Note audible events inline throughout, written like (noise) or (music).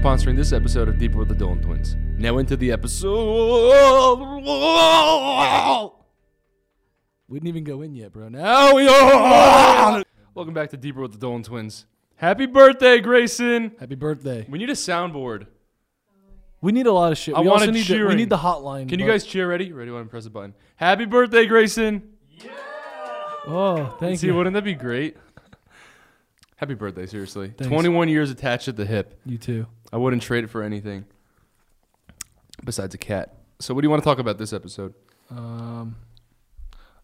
sponsoring this episode of Deeper with the Dolan Twins. Now into the episode. We didn't even go in yet, bro. Now we are. Welcome back to Deeper with the Dolan Twins. Happy birthday, Grayson. Happy birthday. We need a soundboard. We need a lot of shit. I we also wanted need the, we need the hotline. Can you but- guys cheer? Ready? Ready? Want to press a button? Happy birthday, Grayson. Yeah. Oh, thank See, you. wouldn't that be great? Happy birthday, seriously. Thanks. 21 years attached at the hip. You too. I wouldn't trade it for anything besides a cat. So, what do you want to talk about this episode? Um,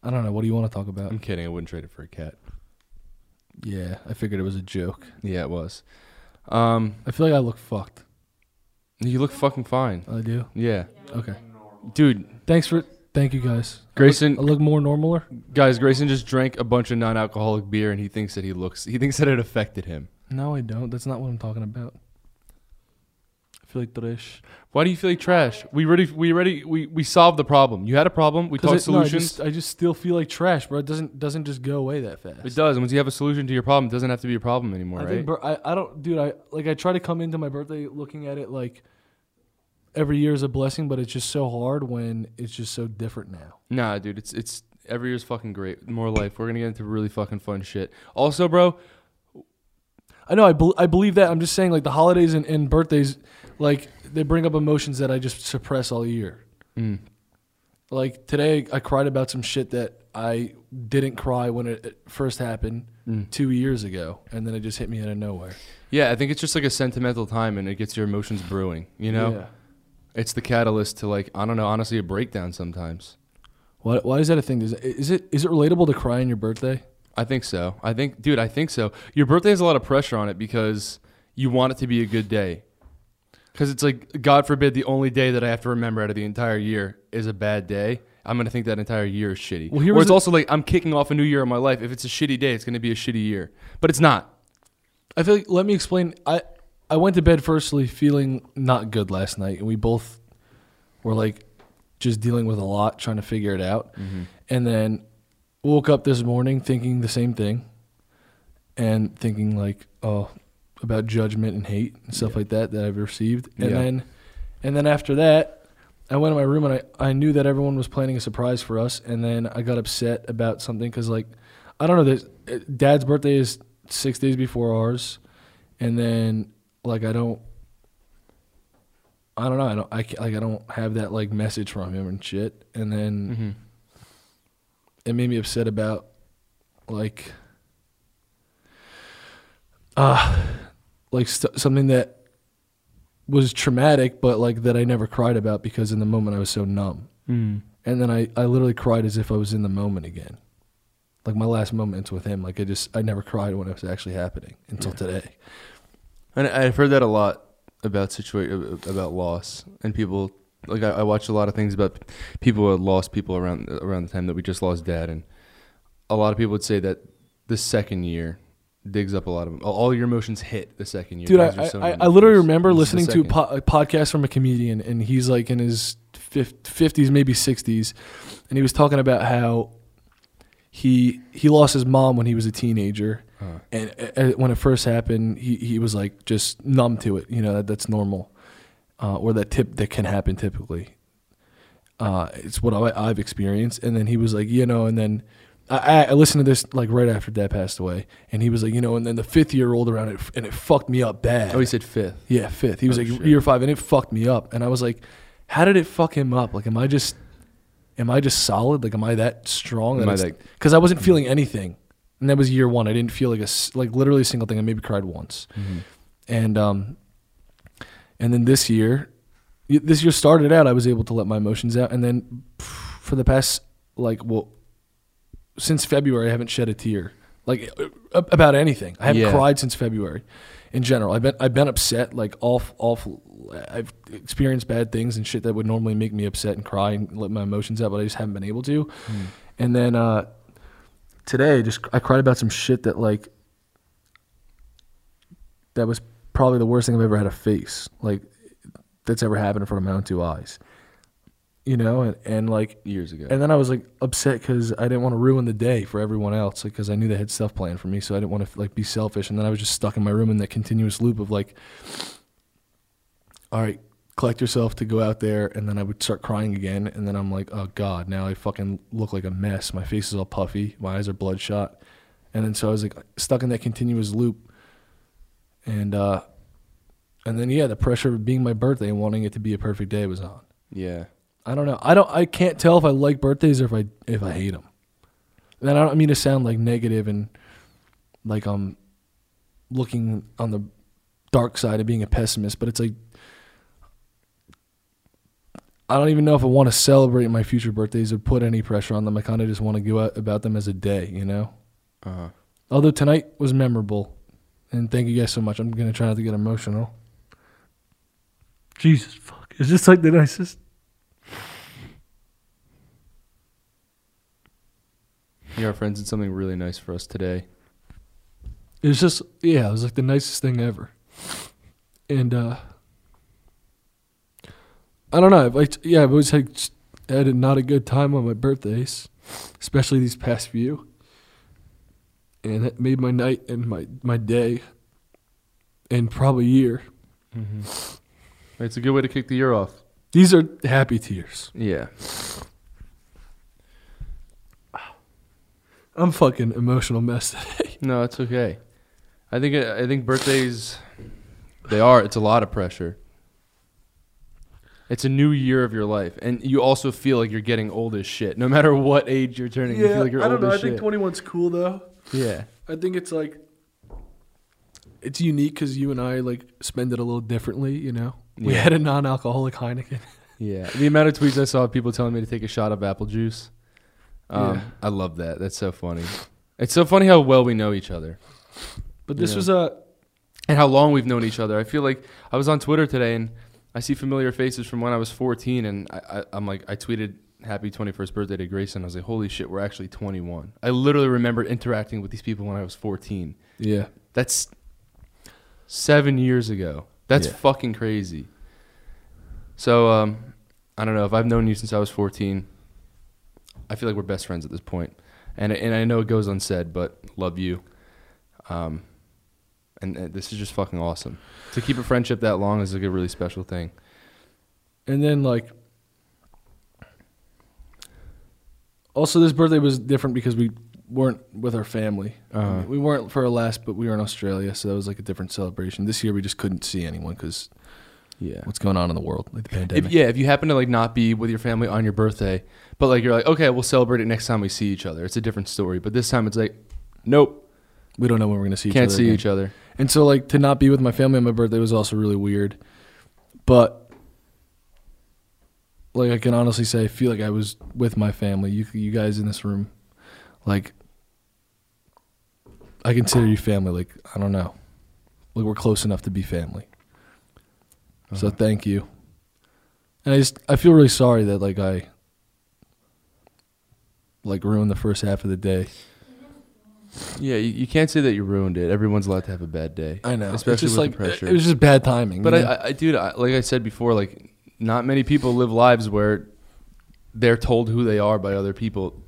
I don't know. What do you want to talk about? I'm kidding. I wouldn't trade it for a cat. Yeah, I figured it was a joke. Yeah, it was. Um, I feel like I look fucked. you look fucking fine. I do. Yeah, Okay. dude. Thanks for. Thank you guys. Grayson, I look more normaler. guys, Grayson just drank a bunch of non-alcoholic beer, and he thinks that he looks. He thinks that it affected him. No, I don't. That's not what I'm talking about. Feel like trash. Why do you feel like trash? We already, we already, we, we solved the problem. You had a problem. We talked I, no, I solutions. just, I just still feel like trash, bro. It doesn't doesn't just go away that fast. it does. And once you have a solution to your problem, it doesn't have to be a problem anymore, I right? think, bro, I, I don't, dude. I like I try to come into my birthday looking at it like every year is a blessing, but it's just so hard when it's just so different now. Nah, dude, it's it's every year's fucking great. More life. We're gonna get into really fucking fun shit. Also, bro, I know I, bel I believe that. I'm just saying like the holidays and, and birthdays, like they bring up emotions that I just suppress all year. mm, Like today, I cried about some shit that I didn't cry when it it first happened mm. two years ago, and then it just hit me out of nowhere. yeah, I think it's just like a sentimental time, and it gets your emotions brewing. You know, Yeah. it's the catalyst to like I don't know, honestly, a breakdown sometimes. Why, why is that a thing? Is it, is it is it relatable to cry on your birthday? I think so. I think, dude, I think so. Your birthday has a lot of pressure on it because you want it to be a good day. Because it's like, God forbid, the only day that I have to remember out of the entire year is a bad day. I'm gonna think that entire year is shitty. Well, here or it's also like I'm kicking off a new year in my life. If it's a shitty day, it's gonna be a shitty year. But it's not. I feel like let me explain. I I went to bed firstly feeling not good last night, and we both were like just dealing with a lot, trying to figure it out. Mm-hmm. And then woke up this morning thinking the same thing, and thinking like, oh, about judgment and hate and stuff Yeah. like that that I've received. And Yeah. then, and then after that. I went in my room and I, I knew that everyone was planning a surprise for us, and then I got upset about something because like I don't know. Uh, Dad's birthday is six days before ours, and then like I don't, I don't know. I don't. I like I don't have that like message from him and shit. And then Mm-hmm. it made me upset about like, uh, like st- something that was traumatic, but like that I never cried about because in the moment I was so numb. Mm. And then I, I literally cried as if I was in the moment again. Like my last moments with him. Like I just I never cried when it was actually happening until today. And I- I've heard that a lot about situa- about loss and people. Like I, I watched a lot of things about people who had lost people around around the time that we just lost dad, and a lot of people would say that the second year digs up a lot of them. all your emotions hit the second year. Dude, I, so I, I literally remember It's listening to a, po- a podcast from a comedian, and he's like in his 50s, maybe 60s, and he was talking about how he he lost his mom when he was a teenager, Uh, and uh, uh, when it first happened, he, he was like just numb to it. You know that that's normal, uh, or that tip that can happen typically. Uh, it's what I, I've experienced, and then he was like, you know, and then I, I- listened to this like right after Dad passed away, and he was like, you know, and then the fifth year rolled around, and it, and it fucked me up bad. oh, he said fifth. Yeah, fifth. He was Oh, like shit. year five, and it fucked me up. And I was like, how did it fuck him up? Like, am I just, am I just solid? Like, am I that strong? Am I Because that- I wasn't feeling anything, and that was year one. I didn't feel like a like literally a single thing. I maybe cried once, and um, and then this year, this year started out. I was able to let my emotions out, and then for the past like well, since February, I haven't shed a tear like about anything. I haven't Yeah. cried since February. In general, I've been I've been upset like awful awful. I've experienced bad things and shit that would normally make me upset and cry and let my emotions out, but I just haven't been able to. And then uh, today, just I cried about some shit that like that was probably the worst thing I've ever had to face. Like that's ever happened in front of my own two eyes. You know, and, and like Years ago. and then I was like upset because I didn't want to ruin the day for everyone else, because I knew they had stuff planned for me, so I didn't want to like be selfish. And then I was just stuck in my room in that continuous loop of like, all right, collect yourself to go out there, and then I would start crying again, and then I'm like, oh god, now I fucking look like a mess. My face is all puffy, my eyes are bloodshot, and then so I was like stuck in that continuous loop, and uh, and then yeah, the pressure of being my birthday and wanting it to be a perfect day was on. yeah. I don't know. I don't. I can't tell if I like birthdays or if I if I hate them. And I don't mean to sound like negative and like I'm looking on the dark side of being a pessimist, but it's like I don't even know if I want to celebrate my future birthdays or put any pressure on them. I kind of just want to go out about them as a day, you know. Uh-huh. Although tonight was memorable, and thank you guys so much. I'm gonna try not to get emotional. Jesus fuck! Is this like the nicest? Yeah, our friends did something really nice for us today. It was just yeah, it was like the nicest thing ever. And uh I don't know. I've like yeah, I've always had had not a good time on my birthdays, especially these past few. And it made my night and my my day and probably year. Mm-hmm. It's a good way to kick the year off. These are happy tears. Yeah. I'm fucking emotional mess today. (laughs) No, it's okay. I think uh, I think birthdays they are it's a lot of pressure. It's a new year of your life and you also feel like you're getting old as shit. No matter what age you're turning, you feel like you're I don't know. I as think shit. 21's cool though. yeah. I think it's like it's unique because you and I like spend it a little differently. You know, we Yeah. had a non-alcoholic Heineken. Yeah. The amount of tweets I saw of people telling me to take a shot of apple juice. Um, Yeah. I love that. That's so funny. It's so funny how well we know each other But this was a and how long we've known each other. I feel like I was on Twitter today and I see familiar faces from when I was 14, and I, I, I'm like, I tweeted happy 21st birthday to Grayson. I was like, holy shit, we're actually 21. I literally remember interacting with these people when I was 14. yeah. That's seven years ago. That's Yeah. fucking crazy. So, um, I don't know. If I've known you since I was 14, I feel like we're best friends at this point. And, and I know it goes unsaid, but love you. Um, and, and this is just fucking awesome. To keep a friendship that long is like a really special thing. And then like also this birthday was different because we weren't with our family. Uh-huh. We weren't for our last, but we were in Australia, so that was like a different celebration. This year we just couldn't see anyone because Yeah. what's going on in the world, like the pandemic. If, yeah, if you happen to like not be with your family on your birthday, but like you're like, okay, we'll celebrate it next time we see each other. It's a different story. But this time it's like, nope, we don't know when we're gonna see each other. can't other. see again. each other. And so like to not be with my family on my birthday was also really weird. But like I can honestly say I feel like I was with my family. You you guys in this room like I consider you family like I don't know. Like we're close enough to be family. So Uh-huh. thank you. And I just I feel really sorry that like I like ruined the first half of the day. Yeah, you, you can't say that you ruined it. Everyone's allowed to have a bad day. I know. Especially it's just with like the pressure. it was just bad timing. But I? I, I, dude, I, like I said before, like not many people live lives where they're told who they are by other people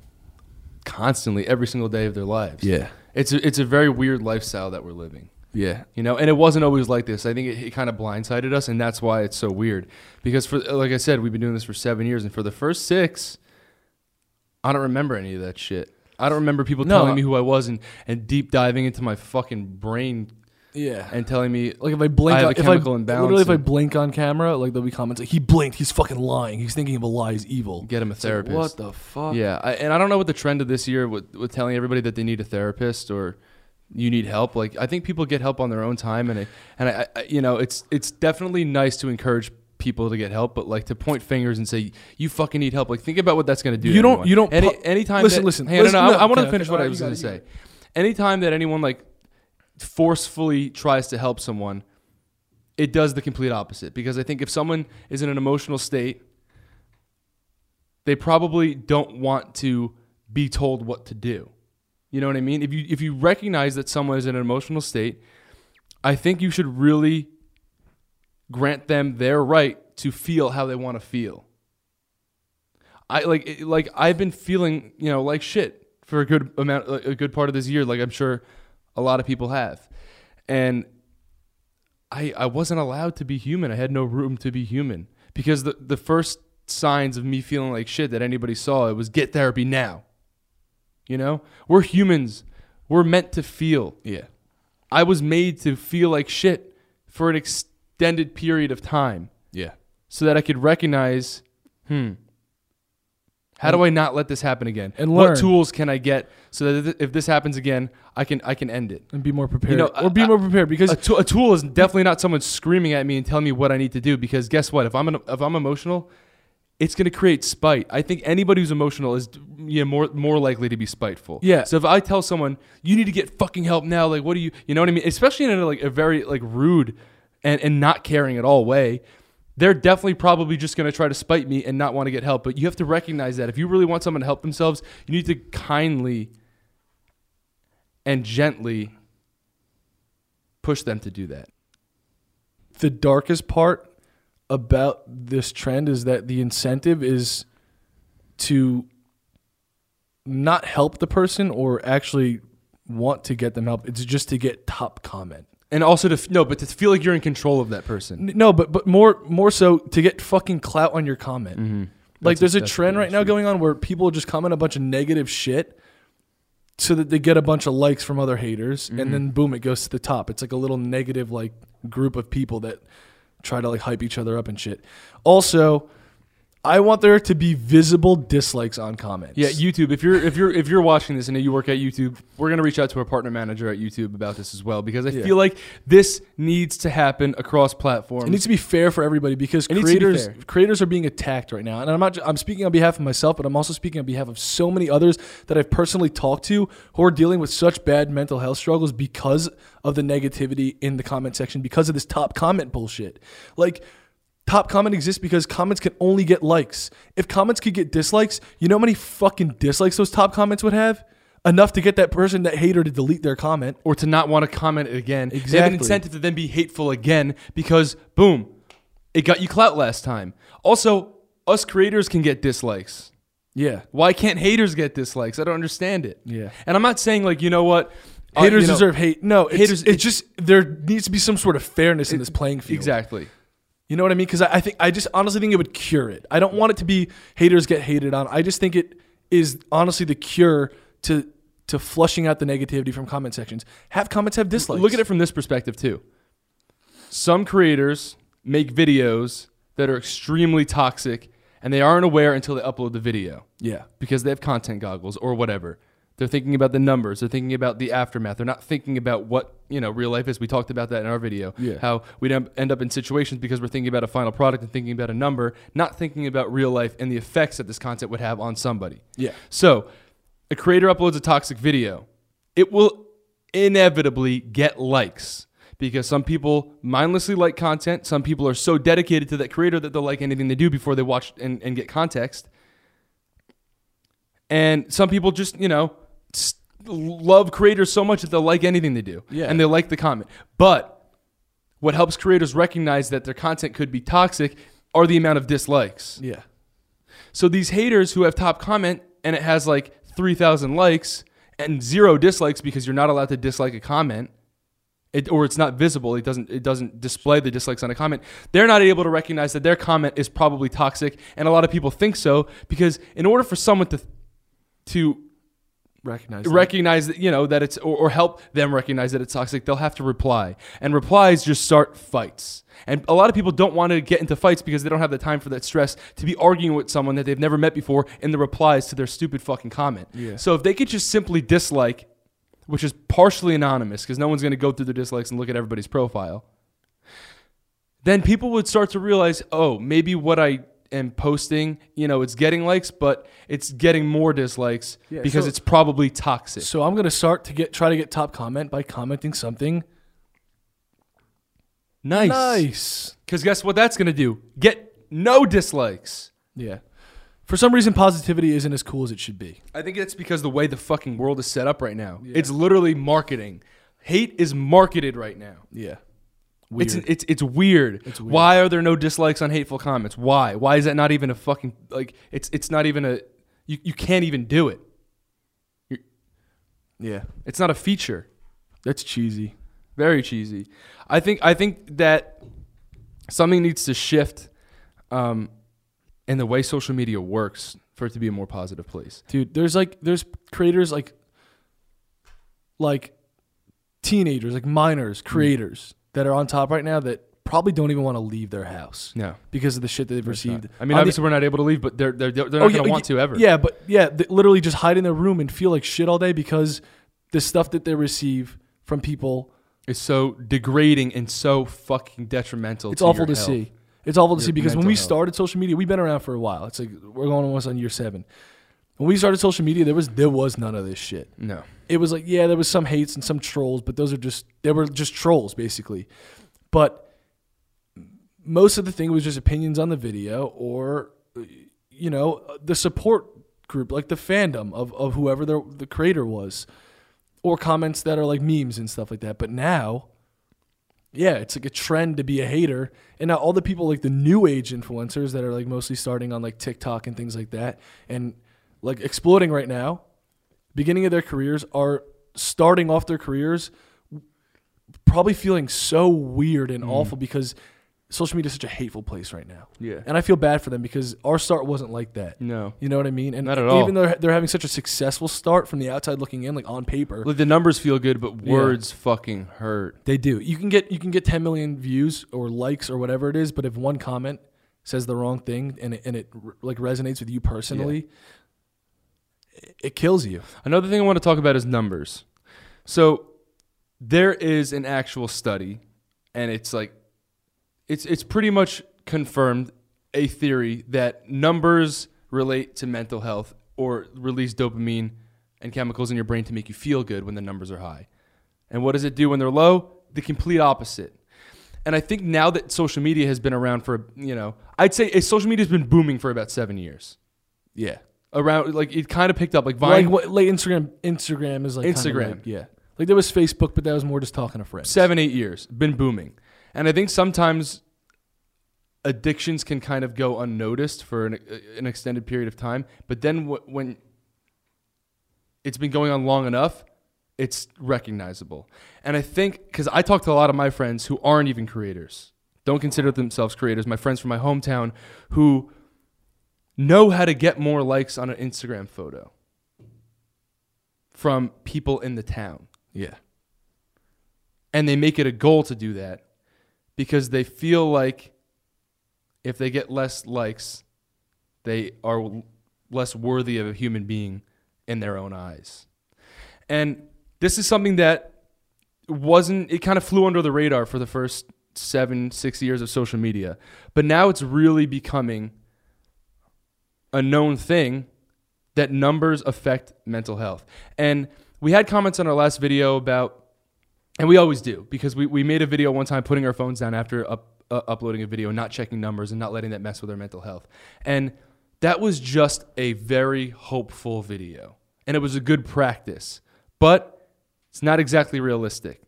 constantly every single day of their lives. yeah. it's a, it's a very weird lifestyle that we're living. Yeah. You know, and it wasn't always like this. I think it, it kind of blindsided us, and that's why it's so weird. Because for like I said, we've been doing this for seven years, and for the first six, I don't remember any of that shit. I don't remember people No, telling me who I was and, and deep diving into my fucking brain Yeah. and telling me Like if I blink, I have on, a if chemical I, imbalance Literally, if I and- blink on camera, like there'll be comments like he blinked, he's fucking lying, he's thinking of a lie, he's evil. get him a It's like, therapist. what the fuck? Yeah, I, and I don't know what the trend of this year with, with telling everybody that they need a therapist or you need help. Like I think people get help on their own time, and I, and I, I, you know, it's it's definitely nice to encourage people to get help, but like to point fingers and say you fucking need help. Like think about what that's going to do. to You don't- anyone. you don't Any, pu- anytime. Listen, that, listen, Hey, no, listen, no, no, I, I want to okay, finish okay, what I was going to say. Anytime that anyone like forcefully tries to help someone, it does the complete opposite. Because I think if someone is in an emotional state they probably don't want to be told what to do. You know what I mean? If you if you recognize that someone is in an emotional state, I think you should really grant them their right to feel how they want to feel. I like like I've been feeling you know like shit for a good amount a good part of this year. Like I'm sure a lot of people have, and I I wasn't allowed to be human. I had no room to be human because the the first signs of me feeling like shit that anybody saw it was get therapy now. You know, we're humans. We're meant to feel. Yeah. I was made to feel like shit for an extended period of time Yeah. so that I could recognize, hmm, how do I not let this happen again? And what tools can I get so that th- if this happens again, I can I can end it. And be more prepared. You know, or be I- more prepared because A, tool- tool is definitely not someone screaming at me and telling me what I need to do because guess what? If I'm an, if I'm emotional, it's going to create spite. I think anybody who's emotional is yeah more more likely to be spiteful. Yeah. So if I tell someone you need to get fucking help now, like what do you you know what I mean? Especially in a, like a very like rude and and not caring at all way. They're definitely probably just going to try to spite me and not want to get help. But you have to recognize that if you really want someone to help themselves, you need to kindly and gently push them to do that. the darkest part about this trend is that the incentive is to not help the person or actually want to get them help. It's just to get top comment. And also to f- no, but to feel like you're in control of that person. N- No, but but more more so to get fucking clout on your comment. Like Mm-hmm. That's there's a that's trend right now going on where people just comment a bunch of negative shit so that they get a bunch of likes from other haters Mm-hmm. and then boom it goes to the top. It's like a little negative like group of people that try to like hype each other up and shit. Also, I want there to be visible dislikes on comments. Yeah, YouTube. If you're if you're if you're watching this and you work at YouTube, we're gonna reach out to our partner manager at YouTube about this as well because I Yeah. feel like this needs to happen across platforms. It needs to be fair for everybody because It to be creators creators are being attacked right now, and I'm not. I'm speaking on behalf of myself, but I'm also speaking on behalf of so many others that I've personally talked to who are dealing with such bad mental health struggles because of the negativity in the comment section, because of this top comment bullshit. Like. Top comment exists because comments can only get likes. If comments could get dislikes, you know how many fucking dislikes those top comments would have? Enough to get that person, that hater, to delete their comment. or to not want to comment again. Exactly. They have an incentive to then be hateful again because boom, it got you clout last time. Also, us creators can get dislikes. Yeah. Why can't haters get dislikes? I don't understand it. Yeah. And I'm not saying like you know what uh, Haters you know- deserve hate. No, it's, haters- It's just there needs to be some sort of fairness in this playing field. exactly. You know what I mean? Because I, I think I just honestly think it would cure it. I don't want it to be haters get hated on. I just think it is honestly the cure to to flushing out the negativity from comment sections. Have comments have dislikes. Look at it from this perspective too. Some creators make videos that are extremely toxic and they aren't aware until they upload the video Yeah. because they have content goggles or whatever. They're thinking about the numbers, they're thinking about the aftermath. They're not thinking about what, you know, real life is. We talked about that in our video. Yeah. How we end up in situations because we're thinking about a final product and thinking about a number, not thinking about real life and the effects that this content would have on somebody. Yeah. So, a creator uploads a toxic video. It will inevitably get likes because some people mindlessly like content. Some people are so dedicated to that creator that they'll like anything they do before they watch and, and get context. And some people just, you know, love creators so much that they'll like anything they do. Yeah. And they like the comment. But what helps creators recognize that their content could be toxic are the amount of dislikes. Yeah. So these haters who have top comment and it has like 3,000 likes and zero dislikes because you're not allowed to dislike a comment, it, or it's not visible. It doesn't it doesn't display the dislikes on a comment. They're not able to recognize that their comment is probably toxic, and a lot of people think so because in order for someone to to Recognize. that. recognize that you know that it's or, or help them recognize that it's toxic they'll have to reply and replies just start fights and a lot of people don't want to get into fights because they don't have the time for that stress to be arguing with someone that they've never met before in the replies to their stupid fucking comment Yeah. so if they could just simply dislike which is partially anonymous because no one's going to go through their dislikes and look at everybody's profile then people would start to realize oh maybe what i am posting you know it's getting likes but it's getting more dislikes Yeah, because so- it's probably toxic So I'm gonna start to get try to get top comment by commenting something Nice. nice. Because guess what that's going to do? Get no dislikes. Yeah. For some reason, positivity isn't as cool as it should be. I think it's because the way the fucking world is set up right now. It's literally marketing. Hate is marketed right now. Yeah. Weird. It's it's it's weird. It's weird. Why are there no dislikes on hateful comments? Why? Why is that not even a fucking like? It's it's not even a. You you can't even do it. yeah, It's not a feature. that's cheesy. Very cheesy. I think I think that something needs to shift um, in the way social media works for it to be a more positive place. dude there's like there's creators like like teenagers like minors creators that are on top right now that probably don't even want to leave their house No, because of the shit that they've received I mean, On the- obviously we're not able to leave, but they're they're they're not Oh, gonna yeah, want to ever. yeah but yeah literally just hide in their room and feel like shit all day because the stuff that they receive from people it's so degrading and so fucking detrimental. it's to awful your to health. see it's awful to see because when mental we health. started social media we've been around for a while it's like we're going almost on year seven when we started social media there was there was none of this shit No, it was like yeah there was some hates and some trolls but those are just they were just trolls basically. But most of the thing was just opinions on the video or you know the support group like the fandom of, of whoever the, the creator was or comments that are like memes and stuff like that. But now yeah it's like a trend to be a hater. And now all the people like the new age influencers that are like mostly starting on like tiktok and things like that and like exploding right now beginning of their careers are starting off their careers probably feeling so weird and mm. awful because social media is such a hateful place right now. yeah, And I feel bad for them because our start wasn't like that. no. You know what I mean? And Not at all. even though they're having such a successful start from the outside looking in, like on paper, Like the numbers feel good, but Yeah. words fucking hurt. they do. You can get you can get 10 million views or likes or whatever it is, but if one comment says the wrong thing and it, and it like resonates with you personally, it, it kills you. Another thing I want to talk about is numbers. So there is an actual study, and it's like it's it's pretty much confirmed a theory that numbers relate to mental health or release dopamine and chemicals in your brain to make you feel good when the numbers are high. And what does it do when they're low? The complete opposite. And I think now that social media has been around for, you know, I'd say eh, social media has been booming for about seven years. Yeah. Around, like, it kind of picked up. Like, Vine, Like what like Instagram Instagram is like kinda Instagram. like- yeah. Like there was Facebook, but that was more just talking to friends. seven, eight years, been booming. And I think sometimes addictions can kind of go unnoticed for an, an extended period of time. But then w- when it's been going on long enough, it's recognizable. And I think, because I talk to a lot of my friends who aren't even creators, don't consider themselves creators, my friends from my hometown who know how to get more likes on an Instagram photo from people in the town Yeah. and they make it a goal to do that because they feel like if they get less likes, they are less worthy of a human being in their own eyes. And this is something that wasn't, it kind of flew under the radar for the first seven, six years of social media. But now it's really becoming a known thing that numbers affect mental health. And we had comments on our last video about and we always do because we, we made a video one time putting our phones down after up, uh, uploading a video, not checking numbers and not letting that mess with our mental health. And that was just a very hopeful video. And it was a good practice, but it's not exactly realistic.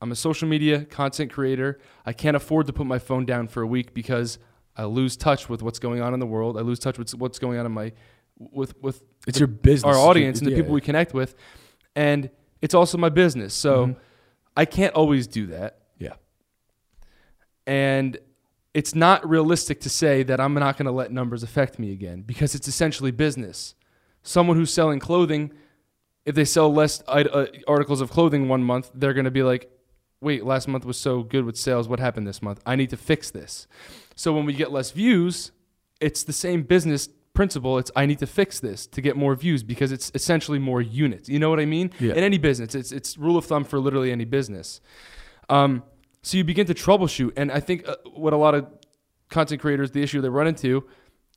I'm a social media content creator. I can't afford to put my phone down for a week because I lose touch with what's going on in the world. I lose touch with what's going on in my with with It's your business. our It's audience and the yeah. people we connect with. And it's also my business. So Mhm. I can't always do that. Yeah. And it's not realistic to say that I'm not going to let numbers affect me again because it's essentially business. Someone who's selling clothing, if they sell less i- uh, articles of clothing one month, they're going to be like, wait, last month was so good with sales. What happened this month? I need to fix this. So when we get less views, it's the same business principle. It's I need to fix this to get more views because it's essentially more units. You know what I mean? Yeah. In any business, it's it's rule of thumb for literally any business. Um, so you begin to troubleshoot, and I think uh, what a lot of content creators, the issue they run into,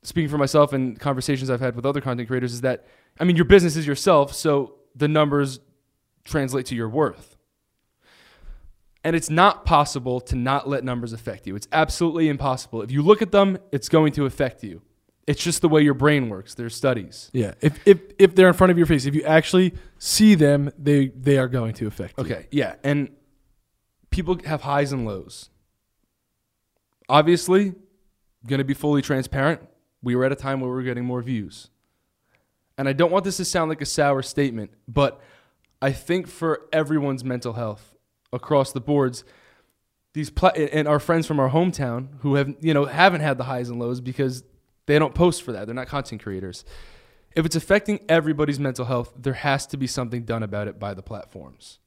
speaking for myself and conversations I've had with other content creators, is that I mean your business is yourself, so the numbers translate to your worth. And it's not possible to not let numbers affect you. It's absolutely impossible. If you look at them, it's going to affect you. It's just the way your brain works. There's studies. Yeah. If if if they're in front of your face, if you actually see them, they they are going to affect you. Okay, yeah, and people have highs and lows. obviously, going to be fully transparent. We were at a time where we were getting more views. And I don't want this to sound like a sour statement, but I think for everyone's mental health across the boards, these pla- and our friends from our hometown who have you know haven't had the highs and lows because they don't post for that. They're not content creators. If it's affecting everybody's mental health, there has to be something done about it by the platforms.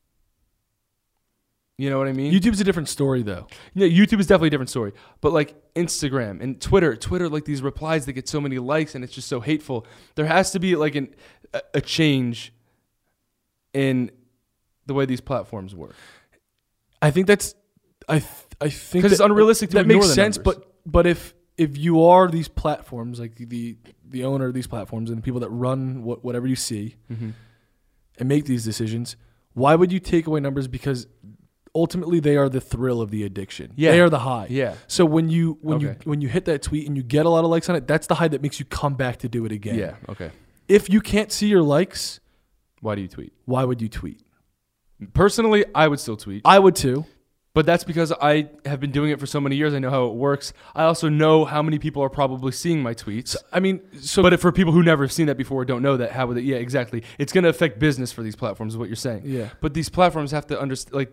You know what I mean? YouTube's a different story though. Yeah, YouTube is definitely a different story. But like Instagram and Twitter, Twitter like these replies that get so many likes and it's just so hateful. There has to be like an a, a change in the way these platforms work. I think that's I th- I think 'Cause it's unrealistic to that makes sense. numbers. But but if if you are these platforms like the the owner of these platforms and the people that run what, whatever you see Mm-hmm. and make these decisions, why would you take away numbers? Because ultimately they are the thrill of the addiction. Yeah. they are the high. Yeah. So when you when you when you hit that tweet and you get a lot of likes on it, that's the high that makes you come back to do it again. Yeah. Okay. If you can't see your likes, Why do you tweet? why would you tweet? Personally, I would still tweet. I would too. But that's because I have been doing it for so many years. I know how it works. I also know how many people are probably seeing my tweets. I mean, so but if for people who never have seen that before, don't know that, how would it? Yeah, exactly. It's going to affect business for these platforms. Is what you're saying. yeah. But these platforms have to understand, like,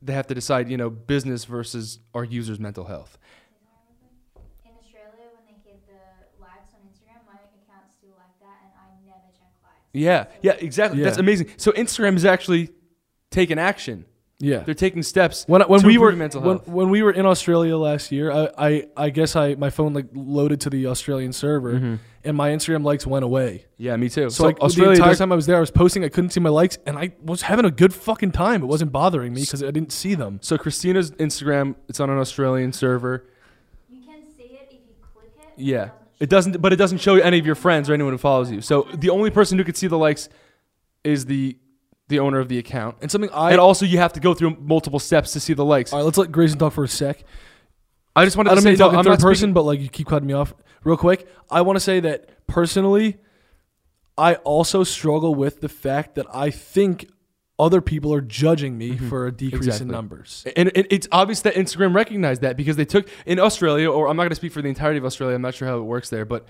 they have to decide, you know, business versus our users' mental health. In Australia, when they get the likes on Instagram, my account still like that, and I never check likes. Yeah, yeah, exactly. That's amazing. So Instagram is actually taking action. Yeah. They're taking steps. When, when to we were mental when, health. when we were in Australia last year, I, I, I guess I my phone like loaded to the Australian server, Mhm. and my Instagram likes went away. Yeah, me too. So, like Australia, the entire time I was there, I was posting. I couldn't see my likes, and I was having a good fucking time. It wasn't bothering me because I didn't see them. So Christina's Instagram, it's on an Australian server. You can see it if you click it. Yeah. It It doesn't but it doesn't show any of your friends or anyone who follows you. So the only person who could see the likes is the the owner of the account. And something I and also you have to go through multiple steps to see the likes. all right, let's let Grayson talk for a sec. I just wanted I to don't say mean to no, in I'm third not person, speaking- but like you keep cutting me off real quick. I want to say that personally, I also struggle with the fact that I think other people are judging me for a decrease Mm-hmm. Exactly. in numbers. And it, it's obvious that Instagram recognized that because they took in Australia, or I'm not going to speak for the entirety of Australia. I'm not sure how it works there, but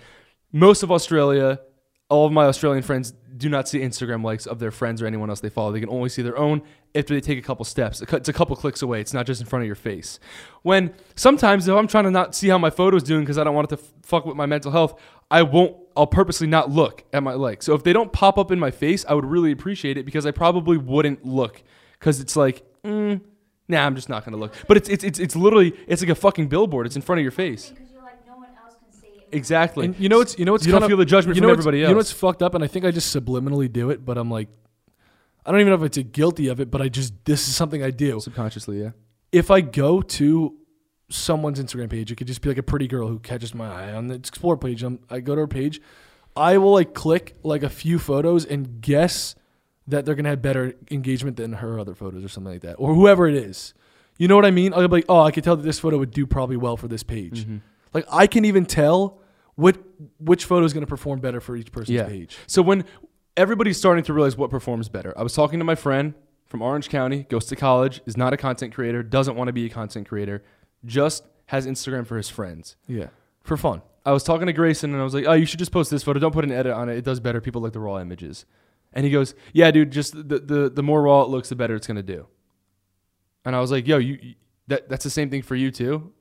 most of Australia, all of my Australian friends do not see Instagram likes of their friends or anyone else they follow. They can only see their own after they take a couple steps. It's a couple clicks away. It's not just in front of your face. When sometimes if I'm trying to not see how my photo's doing because I don't want it to f- fuck with my mental health, I won't. I'll purposely not look at my likes. So if they don't pop up in my face, I would really appreciate it because I probably wouldn't look because it's like. Mm, Nah, I'm just not gonna look. But it's it's it's it's literally it's like a fucking billboard. It's in front of your face. Because you're like, no one else can see it. Exactly. And you know what's you know what's You don't kind feel the judgment you from know what's- everybody else. You know what's fucked up, and I think I just subliminally do it, but I'm like, I don't even know if it's a guilty of it, but I just this is something I do. Subconsciously, yeah. If I go to someone's Instagram page, it could just be like a pretty girl who catches my eye on the explore page. i I go to her page, I will like click like a few photos and guess that they're gonna have better engagement than her other photos or something like that, or whoever it is. You know what I mean? I'll be like, oh, I can tell that this photo would do probably well for this page. Mm-hmm. Like I can even tell what which photo is going to perform better for each person's Yeah. page. So when everybody's starting to realize what performs better, I was talking to my friend from Orange County, goes to college, is not a content creator, doesn't want to be a content creator, just has Instagram for his friends. Yeah, for fun. I was talking to Grayson and I was like, "Oh, you should just post this photo. Don't put an edit on it. It does better. People like the raw images." And he goes, "Yeah, dude. Just the the, the more raw it looks, the better it's gonna do." And I was like, "Yo, you that that's the same thing for you too."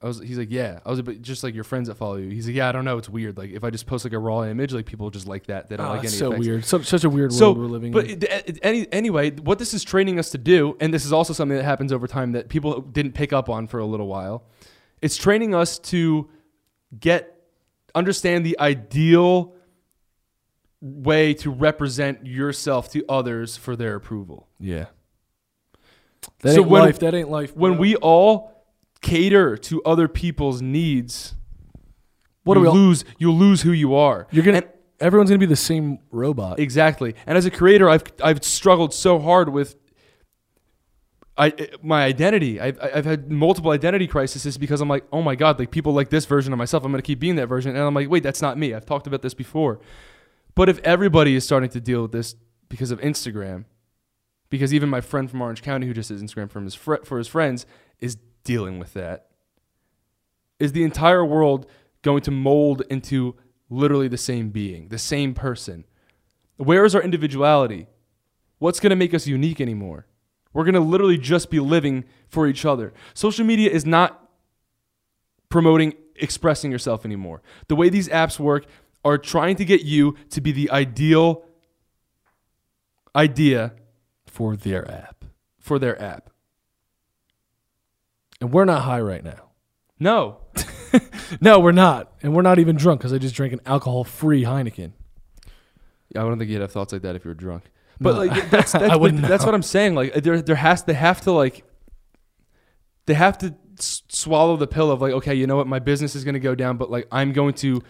I was. He's like, "Yeah." I was, but just like your friends that follow you. He's like, "Yeah, I don't know. It's weird. Like if I just post like a raw image, like people just like that. They don't Oh, like any so effects." weird. So, such a weird So, world we're living but in. it, it- any anyway, what this is training us to do, and this is also something that happens over time that people didn't pick up on for a little while. It's training us to get understand the ideal way to represent yourself to others for their approval. Yeah. That So ain't when- life. That ain't life. When bro. we all cater to other people's needs, what you are we all, lose you lose who you are. You're gonna. And- everyone's gonna be the same robot. Exactly. And as a creator, I've I've struggled so hard with I my identity. I've I've had multiple identity crises because I'm like, oh my god, like people like this version of myself. I'm gonna keep being that version, and I'm like, wait, that's not me. I've talked about this before. But if everybody is starting to deal with this because of Instagram, because even my friend from Orange County who just has Instagram from his fr- for his friends is dealing with that, is the entire world going to mold into literally the same being, the same person? Where is our individuality? What's going to make us unique anymore? We're going to literally just be living for each other. Social media is not promoting expressing yourself anymore. The way these apps work are trying to get you to be the ideal idea For their app. for their app. And we're not high right now. No. (laughs) No, we're not. And we're not even drunk because I just drank an alcohol free Heineken. I don't think you'd have thoughts like that if you were drunk. But No. like (laughs) that's that's, I wouldn't that's what I'm saying. Like there there has they have to like they have to s- swallow the pill of like okay, you know what, my business is going to go down, but like I'm going to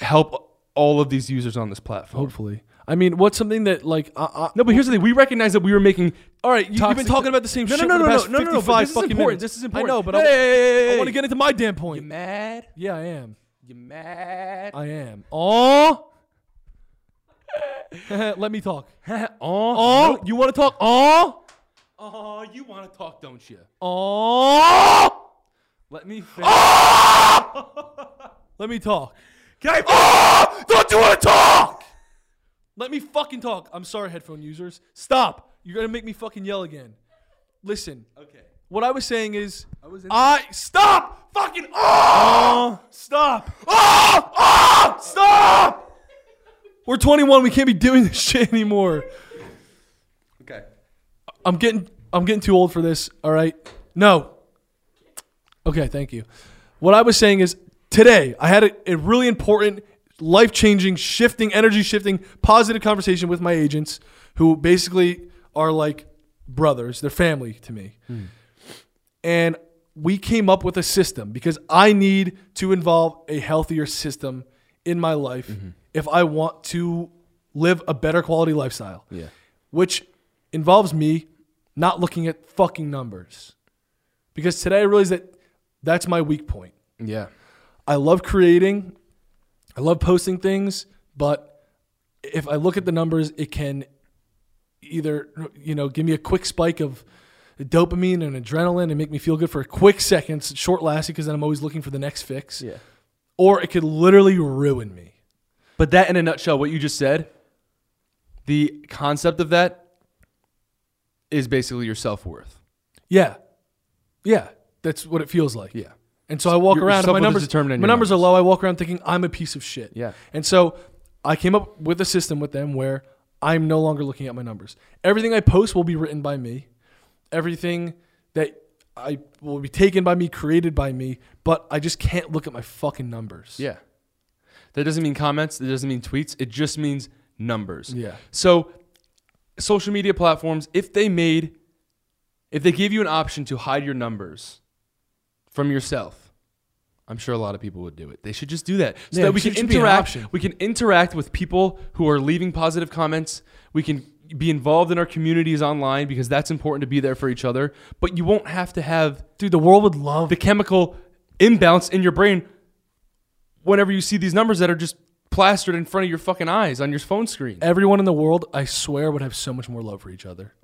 help all of these users on this platform. Hopefully. I mean, what's something that like I, I, No, but here's the thing: we recognize that we were making. all right, you, you've been talking about the same No, shit no, no, for the no, past no, no, no, no, 55 this is important. minutes. This is important. I know, but Hey, I, hey, hey, want to get into my damn point. You mad? Yeah, I am. You mad? I am. Oh. (laughs) Let me talk. (laughs) oh, Oh, you want to talk? Oh. oh, you want to talk, don't you? Oh. Let me. Finish. (laughs) Let me talk. I? Oh, don't you want to talk? Let me fucking talk. I'm sorry, headphone users. Stop. You're gonna make me fucking yell again. Listen. Okay. What I was saying is, I was I stop. Fucking oh. Stop. Oh. Oh. Stop. We're 21. We can't be doing this (laughs) shit anymore. Okay. I'm getting I'm getting too old for this. All right. No. Okay, thank you. What I was saying is today I had a, a really important, life changing, shifting, energy shifting, positive conversation with my agents who basically are like brothers. They're family to me. Hmm. And we came up with a system because I need to involve a healthier system in my life mm-hmm. if I want to live a better quality lifestyle Yeah. which involves me not looking at fucking numbers. Because today I realized that that's my weak point. Yeah. I love creating, I love posting things, but if I look at the numbers, it can either you know give me a quick spike of dopamine and adrenaline and make me feel good for a quick second, short lasting because then I'm always looking for the next fix, Yeah. or it could literally ruin me. But that, in a nutshell, what you just said, the concept of that is basically your self worth. Yeah, yeah, that's what it feels like. Yeah. And so I walk Your- around. and My is numbers, determined in my your numbers are numbers. low. I walk around thinking I'm a piece of shit. Yeah. And so I came up with a system with them where I'm no longer looking at my numbers. Everything I post will be written by me. Everything that I will be taken by me, created by me. But I just can't look at my fucking numbers. Yeah. That doesn't mean comments. That doesn't mean tweets. It just means numbers. Yeah. So, social media platforms, if they made, if they gave you an option to hide your numbers from yourself, I'm sure a lot of people would do it. They should just do that so Yeah, that we can should be an interact. We can interact with people who are leaving positive comments. We can be involved in our communities online because that's important to be there for each other. But you won't have to have Dude, the world would love the chemical imbalance in your brain whenever you see these numbers that are just plastered in front of your fucking eyes on your phone screen. everyone in the world, I swear, would have so much more love for each other.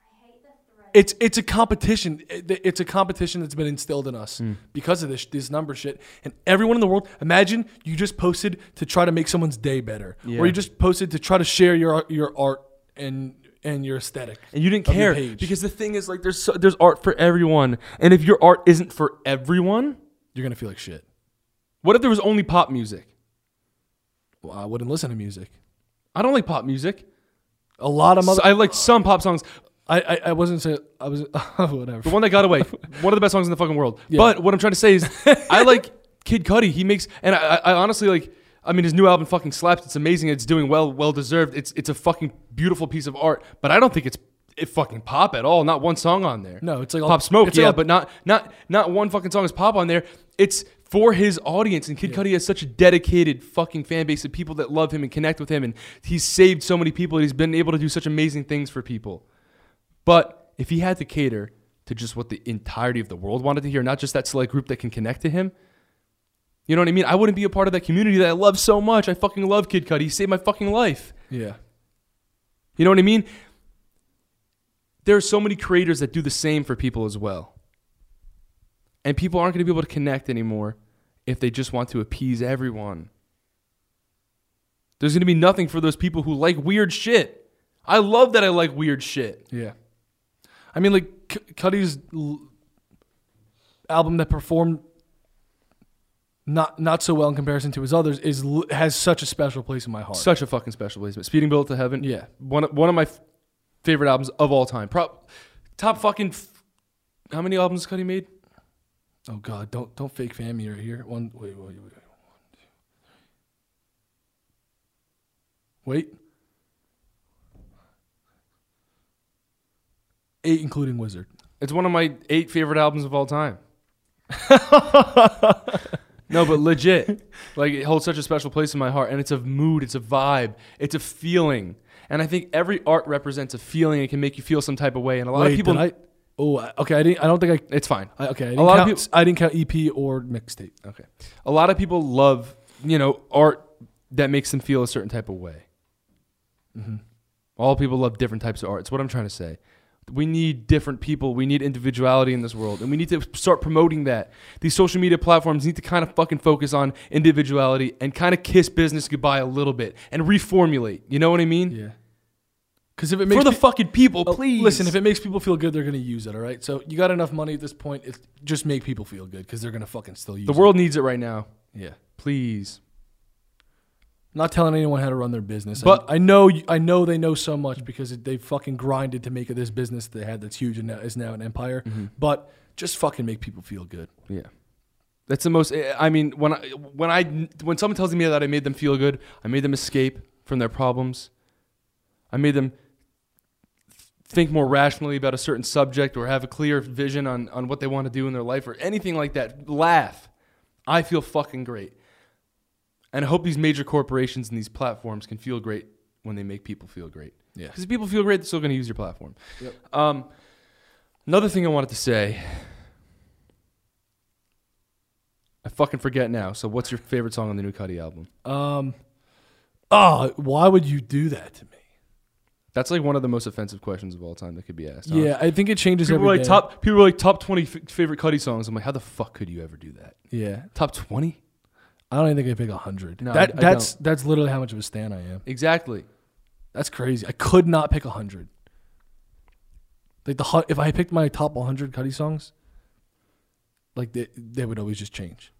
I hate the thread. It's it's a competition. It- It's a competition that's been instilled in us Hmm. because of this this number shit. And everyone in the world, imagine you just posted to try to make someone's day better, Yeah. or you just posted to try to share your art- your art and and your aesthetic. And you didn't care because the thing is like there's so, there's art for everyone. And if your art isn't for everyone, You're gonna feel like shit. what if there was only pop music? Well, I wouldn't listen to music. I don't like pop music. A lot of mother. I like some pop songs. I, I I wasn't saying I was (laughs) whatever. The one that got away, (laughs) one of the best songs in the fucking world. Yeah. But what I'm trying to say is, I (laughs) like Kid Cudi. He makes, and I, I honestly like. I mean, his new album fucking slaps. It's amazing. It's doing well, well deserved. It's it's a fucking beautiful piece of art. But I don't think it's it fucking pop at all. Not one song on there. No, it's like all- pop smoke. Yeah, all- but not not not one fucking song is pop on there. It's for his audience, and Kid Cudi has such a dedicated fucking fan base of people that love him and connect with him, and he's saved so many people. And he's been able to do such amazing things for people. But if he had to cater to just what the entirety of the world wanted to hear, not just that select group that can connect to him, you know what I mean? I wouldn't be a part of that community that I love so much. I fucking love Kid Cudi. He saved my fucking life. yeah. You know what I mean? There are so many creators that do the same for people as well. And people aren't going to be able to connect anymore if they just want to appease everyone. There's going to be nothing for those people who like weird shit. I love that I like weird shit. Yeah. I mean, like C- Cudi's l- album that performed not not so well in comparison to his others is l- has such a special place in my heart. Such a fucking special placement. Speeding Bullet to Heaven. yeah. One of, one of my f- favorite albums of all time. Pro- top fucking. F- how many albums has Cudi made? Oh God, don't don't fake fan me right here. One wait wait wait. wait. Eight, including WZRD. It's one of my eight favorite albums of all time. (laughs) no, but legit. Like it holds such a special place in my heart and it's a mood, it's a vibe, it's a feeling. And I think every art represents a feeling and can make you feel some type of way and a lot Wait, of people I, oh, okay. I didn't. I don't think I. it's fine. I okay, I A didn't, lot of count, people- I didn't count EP or mixtape. Okay. A lot of people love, you know, art that makes them feel a certain type of way. Mm-hmm. All people love different types of art. It's what I'm trying to say. We need different people. We need individuality in this world. And we need to start promoting that. These social media platforms need to kind of fucking focus on individuality and kind of kiss business goodbye a little bit and reformulate. You know what I mean? Yeah. Because if it makes For the pe- fucking people, Oh, please. listen, if it makes people feel good, they're gonna use it. All right. So you got enough money at this point. It's just make people feel good because they're gonna fucking still use the it. The world needs it right now. Yeah. Please. Not telling anyone how to run their business, But- I, I know, I know they know so much because it, they fucking grinded to make it this business they had that's huge and now, is now an empire. Mm-hmm. But just fucking make people feel good. Yeah. That's the most. I mean, when I when I when someone tells me that I made them feel good, I made them escape from their problems. I made them think more rationally about a certain subject or have a clear vision on on what they want to do in their life or anything like that. Laugh. I feel fucking great. And I hope these major corporations and these platforms can feel great when they make people feel great. Yeah. Because if people feel great, they're still going to use your platform. Yep. Um, another thing I wanted to say. I fucking forget now. So, what's your favorite song on the new Cudi album? Um. Oh, why would you do that to me? That's like one of the most offensive questions of all time that could be asked. huh? Yeah, I think it changes People every were like day. top. People were like top twenty f- favorite Cudi songs. I'm like, how the fuck could you ever do that? Yeah, Top twenty? I don't even think I pick a hundred. No, that I- I that's that's literally how much of a stan I am. Exactly. That's crazy. I could not pick a hundred. Like the if I picked my top 100 Cudi songs, like they they would always just change.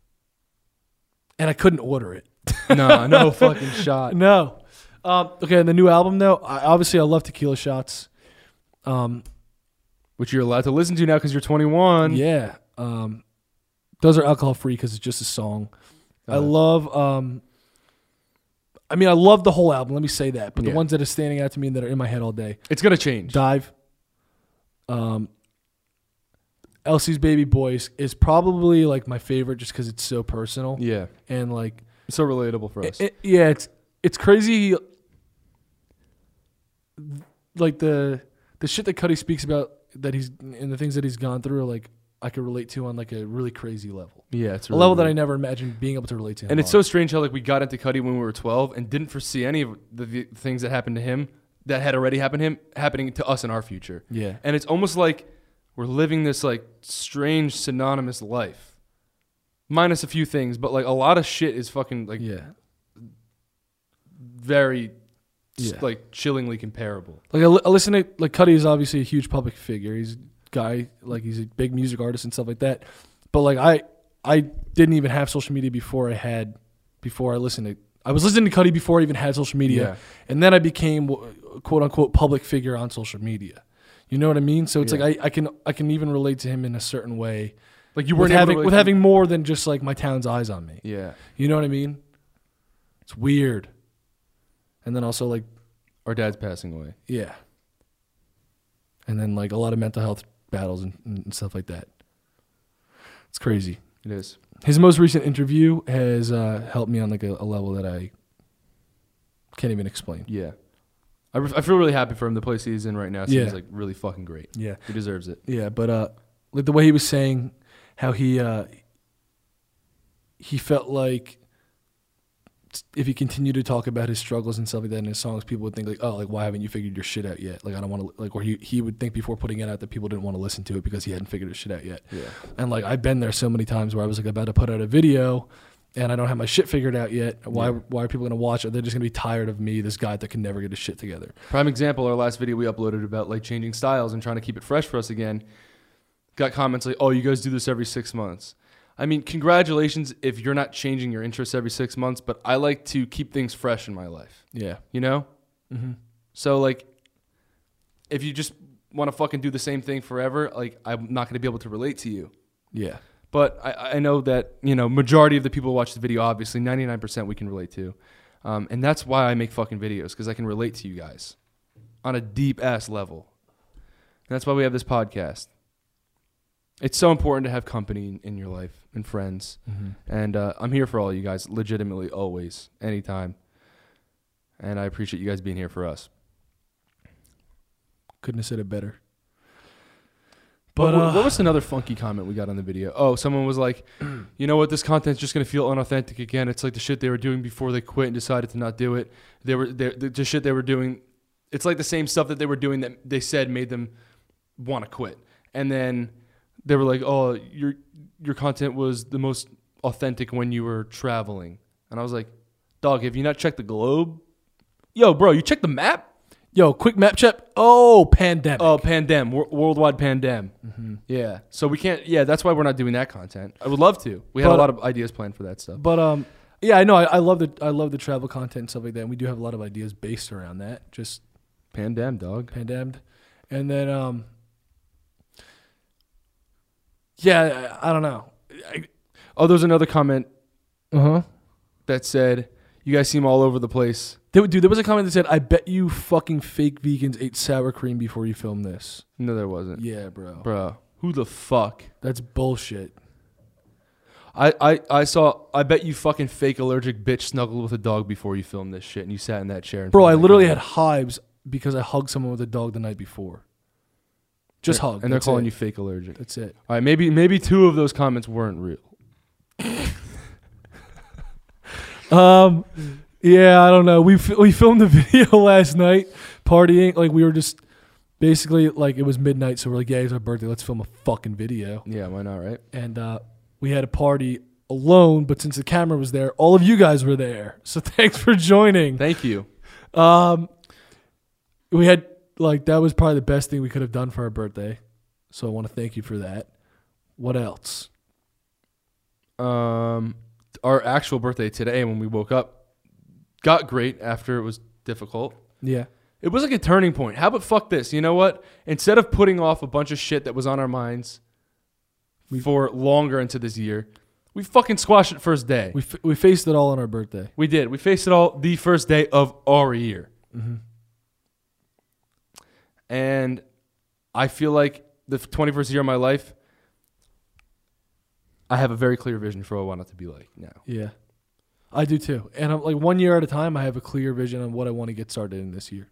And I couldn't order it. (laughs) no, no fucking (laughs) shot. No. Um, okay, and the new album though, I, obviously I love Tequila Shots. Um, Which you're allowed to listen to now because you're 21. yeah. Um, those are alcohol free because it's just a song. I Uh, love. Um, I mean, I love the whole album. Let me say that. But Yeah. the ones that are standing out to me and that are in my head all day, It's gonna change. Dive. Um, Elsie's Baby Boys is probably like my favorite just because it's so personal Yeah, and like it's so relatable for us. it- it- yeah, it's it's crazy. Like the the shit that Cudi speaks about that he's and the things that he's gone through, like I could relate to on like a really crazy level, yeah, it's a level that I never imagined being able to relate to. And it's on. so strange how like we got into Cudi when we were 12 and didn't foresee any of the, the things that happened to him that had already happened to him happening to us in our future. yeah, And it's almost like we're living this like strange synonymous life. Minus a few things, but like a lot of shit is fucking like yeah. very Yeah. like chillingly comparable. Like I, I listen to like Cudi is obviously a huge public figure. He's guy like he's a big music artist and stuff like that. But like I I didn't even have social media before I had before I listened to I was listening to Cudi before I even had social media. Yeah. And then I became quote unquote public figure on social media. You know what I mean? So it's Yeah. like I, I can I can even relate to him in a certain way. Like you weren't to having with having more than just like my town's eyes on me. Yeah. You know what I mean? It's weird. And then also like Our dad's passing away. yeah. And then like a lot of mental health battles and, and stuff like that. It's crazy. It is. His most recent interview has uh, helped me on like a, a level that I can't even explain. Yeah. I, re- I feel really happy for him. The place he's in right now seems Yeah. like really fucking great. Yeah. He deserves it. Yeah, but uh like the way he was saying how he uh he felt like if he continued to talk about his struggles and stuff like that in his songs, people would think like, oh, like why haven't you figured your shit out yet? Like I don't want to like, or he he would think before putting it out that people didn't want to listen to it because he hadn't figured his shit out yet. Yeah. And like I've been there so many times where I was like about to put out a video. And I don't have my shit figured out yet. Why? Yeah. Why are people gonna watch it? They're just gonna be tired of me, this guy that can never get his shit together. Prime example, our last video we uploaded about like changing styles and trying to keep it fresh for us again. Got comments like, "Oh, you guys do this every 6 months." I mean, congratulations if you're not changing your interests every 6 months, but I like to keep things fresh in my life, Yeah. you know? Mm-hmm. So like if you just want to fucking do the same thing forever, like I'm not going to be able to relate to you. Yeah. But I, I know that you know majority of the people who watch the video, obviously, ninety nine percent we can relate to, um, and that's why I make fucking videos because I can relate to you guys on a deep ass level. And that's why we have this podcast. It's so important to have company in, in your life and friends, Mm-hmm. and uh, I'm here for all you guys, legitimately, always, anytime. And I appreciate you guys being here for us. Couldn't have said it better. But uh, what was another funky comment we got on the video? Oh, someone was like, (clears throat) "You know what? This content's just gonna feel unauthentic again. It's like the shit they were doing before they quit and decided to not do it. They were the, the shit they were doing. It's like the same stuff that they were doing that they said made them want to quit. And then they were like, "Oh, your your content was the most authentic when you were traveling." And I was like, "Dog, have you not checked the globe? Yo, bro, you checked the map? Yo, quick map check. Oh, pandemic. Oh, pandem, wor- worldwide pandem. Mm-hmm. Yeah. So we can't. Yeah, that's why we're not doing that content. I would love to. We had But- a lot of ideas planned for that stuff. But um, yeah, I know. I, I love the I love the travel content and stuff like that. And we do have a lot of ideas based around that. Just Pandem, dog. pandemic, and then um, yeah, I, I don't know. Oh, there's another comment Uh huh. that said, "You guys seem all over the place." Dude, there was a comment that said, "I bet you fucking fake vegans ate sour cream before you filmed this." No, there wasn't, Yeah, bro. bro. Who the fuck? That's bullshit. I, I, I saw. I bet you fucking fake allergic bitch snuggled with a dog before you filmed this shit, and you sat in that chair. in Bro, I literally had hives because I hugged someone with a dog the night before. Just hug. and they're that's calling it. you fake allergic. That's it. All right, maybe maybe two of those comments weren't real. (laughs) Um, yeah, I don't know. We f- we filmed the (laughs) video last night, partying. Like we were just basically like it was midnight, so we're like, yeah, it's our birthday. Let's film a fucking video. Yeah, why not? Right? And uh, we had a party alone, but since the camera was there, all of you guys were there. So (laughs) thanks for joining. Thank you. Um, we had like that was probably the best thing we could have done for our birthday. So I want to thank you for that. What else? um, our actual birthday today when we woke up got great after it was difficult. Yeah. It was like a turning point. How about fuck this? You know what? Instead of putting off a bunch of shit that was on our minds for longer into this year, we fucking squashed it first day. We f- we faced it all on our birthday. We did. We faced it all the first day of our year. Mm-hmm. And I feel like the 21st year of my life, I have a very clear vision for what I want it to be like now. Yeah, I do too. And I'm like one year at a time. I have a clear vision on what I want to get started in this year.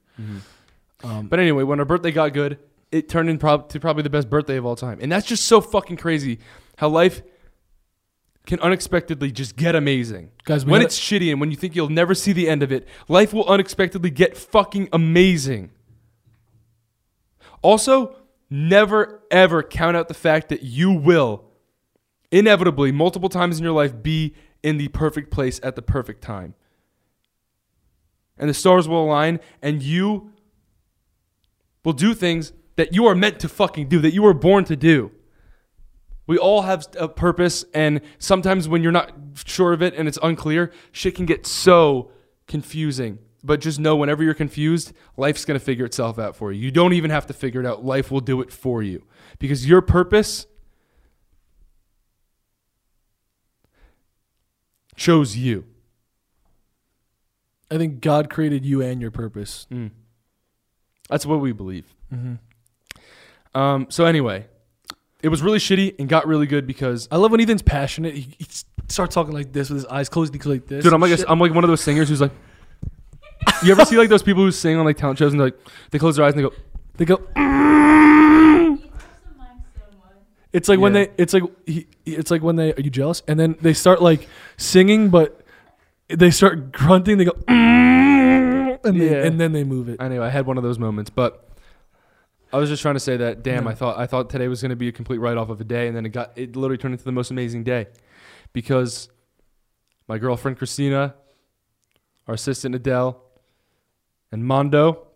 Um, But anyway, when our birthday got good, it turned in prob- to probably the best birthday of all time. And that's just so fucking crazy how life can unexpectedly just get amazing. guys, When it's shitty and when you think you'll never see the end of it, life will unexpectedly get fucking amazing. Also, never ever count out the fact that you will inevitably, multiple times in your life, be in the perfect place at the perfect time. And the stars will align, and you will do things that you are meant to fucking do, that you were born to do. We all have a purpose, and sometimes when you're not sure of it and it's unclear, shit can get so confusing. But just know whenever you're confused, life's gonna figure itself out for you. You don't even have to figure it out, life will do it for you. Because your purpose chose you. I think God created you and your purpose. Mm. That's what we believe. Mm-hmm. Um, so, anyway, it was really shitty and got really good because I love when Ethan's passionate. He, he starts talking like this with his eyes closed. He goes like this. Dude, I'm like a, I'm like one of those singers who's like. You ever see like those people who sing on like talent shows and like they close their eyes and they go, they go. You touch the mic so much. It's like when Yeah. they. It's like he. It's like when they. Are you jealous? And then they start like singing, but they start grunting. They go, "Mm," and, Yeah. and then they move it. I Anyway, I had one of those moments, but I was just trying to say that. Damn. I thought I thought today was going to be a complete write off of a day, and then it got it literally turned into the most amazing day because my girlfriend Christina, our assistant Adele, and Mondo.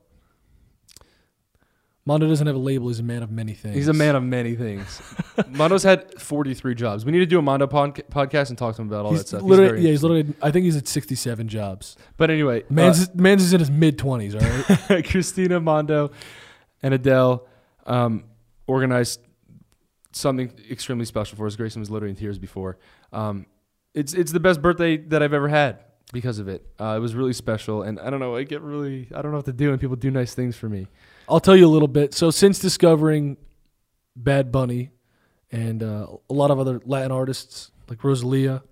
Mondo doesn't have a label. He's a man of many things. He's a man of many things. (laughs) Mondo's had 43 jobs. We need to do a Mondo pod- podcast and talk to him about all He's that stuff. literally, very yeah, he's literally. I think he's at sixty-seven jobs. But anyway, Man's man's is in his mid twenties. All right. uh, (laughs) Christina, Mondo, and Adele um, organized something extremely special for us. Grayson was literally in tears before. Um, it's it's the best birthday that I've ever had because of it. Uh, it was really special, and I don't know. I get really I don't know what to do, and people do nice things for me. I'll tell you a little bit. So since discovering Bad Bunny and uh, a lot of other Latin artists like Rosalia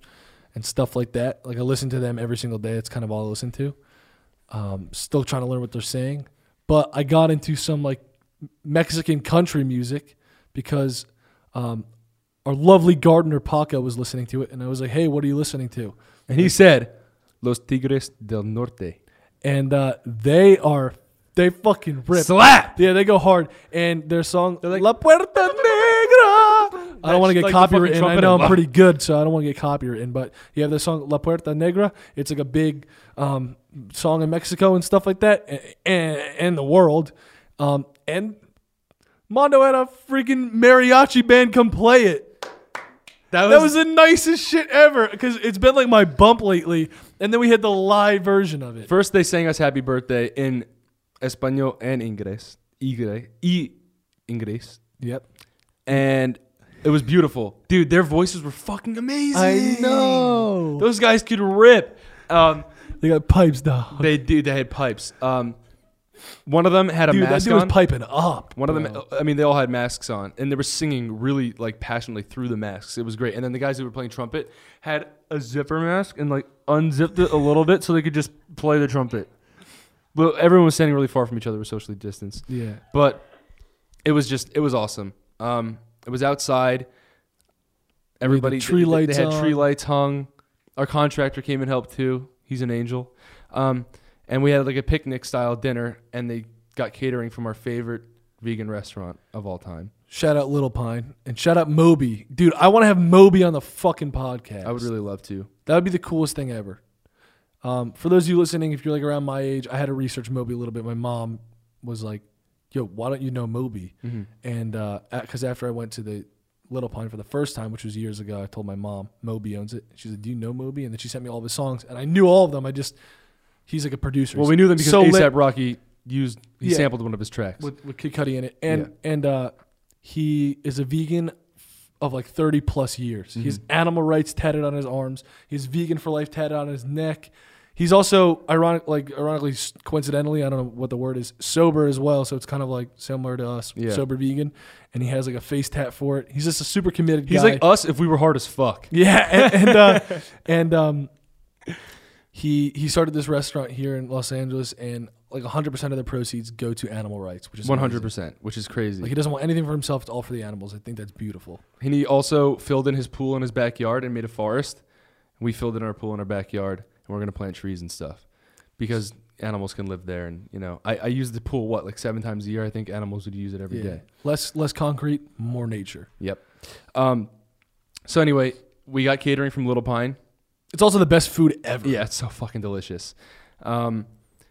and stuff like that, like I listen to them every single day. It's kind of all I listen to. Um, still trying to learn what they're saying, but I got into some like Mexican country music because um, our lovely gardener Paco was listening to it, and I was like, "Hey, what are you listening to?" And he said, "Los Tigres del Norte." And uh, they are they fucking rip. Slap. Yeah, they go hard. And their song They're like- La Puerta Negra. I don't want to get Like the fucking copyrighted. I know I'm pretty good, so I don't want to get copyrighted. But you have the song La Puerta Negra. It's like a big um, song in Mexico and stuff like that, and, and the world. Um, and Mondo had a freaking mariachi band come play it. That That was the nicest shit ever because it's been like my bump lately. And then we had the live version of it. First, they sang us happy birthday in Espanol and Ingles. Ingles. Y Ingles. Yep. And it was beautiful. Dude, their voices were fucking amazing. I know. Those guys could rip. Um, They got pipes, dog. they dude, they had pipes. Um, one of them had a Dude, that mask dude was piping up. One of them. I mean, they all had masks on, and they were singing really like passionately through the masks. It was great. And then the guys who were playing trumpet had a zipper mask and like unzipped it a little bit so they could just play the trumpet. But everyone was standing really far from each other, were socially distanced. Yeah. But it was just, it was awesome. Um, it was outside. Everybody, tree they- they, lights had tree lights hung. Our contractor came and helped too. He's an angel. Um, and we had like a picnic style dinner, and they got catering from our favorite vegan restaurant of all time. Shout out Little Pine and shout out Moby. Dude, I want to have Moby on the fucking podcast. I would really love to. That would be the coolest thing ever. Um, for those of you listening, if you're like around my age, I had to research Moby a little bit. My mom was like, "Yo, why don't you know Moby?" Mm-hmm. And because after I went to the Little Pine for the first time, which was years ago, I told my mom Moby owns it. She said, "Do you know Moby?" And then she sent me all of his songs, and I knew all of them. I just he's like a producer. Well, we knew them because So ASAP lit Rocky used he Yeah. sampled one of his tracks. with, with Kid Cudi in it, and and uh, he is a vegan of like thirty plus years. Mm-hmm. He's animal rights tatted on his arms. He's vegan for life tatted on his neck. He's also ironic, like ironically, coincidentally, I don't know what the word is, sober as well. So it's kind of like similar to us, Yeah. sober vegan, and he has like a face tat for it. He's just a super committed He's guy. like us if we were hard as fuck. Yeah, and and, uh, (laughs) and um, he he started this restaurant here in Los Angeles, and like 100 percent of the proceeds go to animal rights, which is hundred percent, which is crazy. Like he doesn't want anything for himself; it's all for the animals. I think that's beautiful. And he also filled in his pool in his backyard and made a forest. We filled in our pool in our backyard, and we're gonna plant trees and stuff because animals can live there. And you know, I, I use the pool what like seven times a year. I think animals would use it every day. Less less concrete, more nature. Yep. Um. So anyway, we got catering from Little Pine. It's also the best food ever. Yeah, it's so fucking delicious. Um,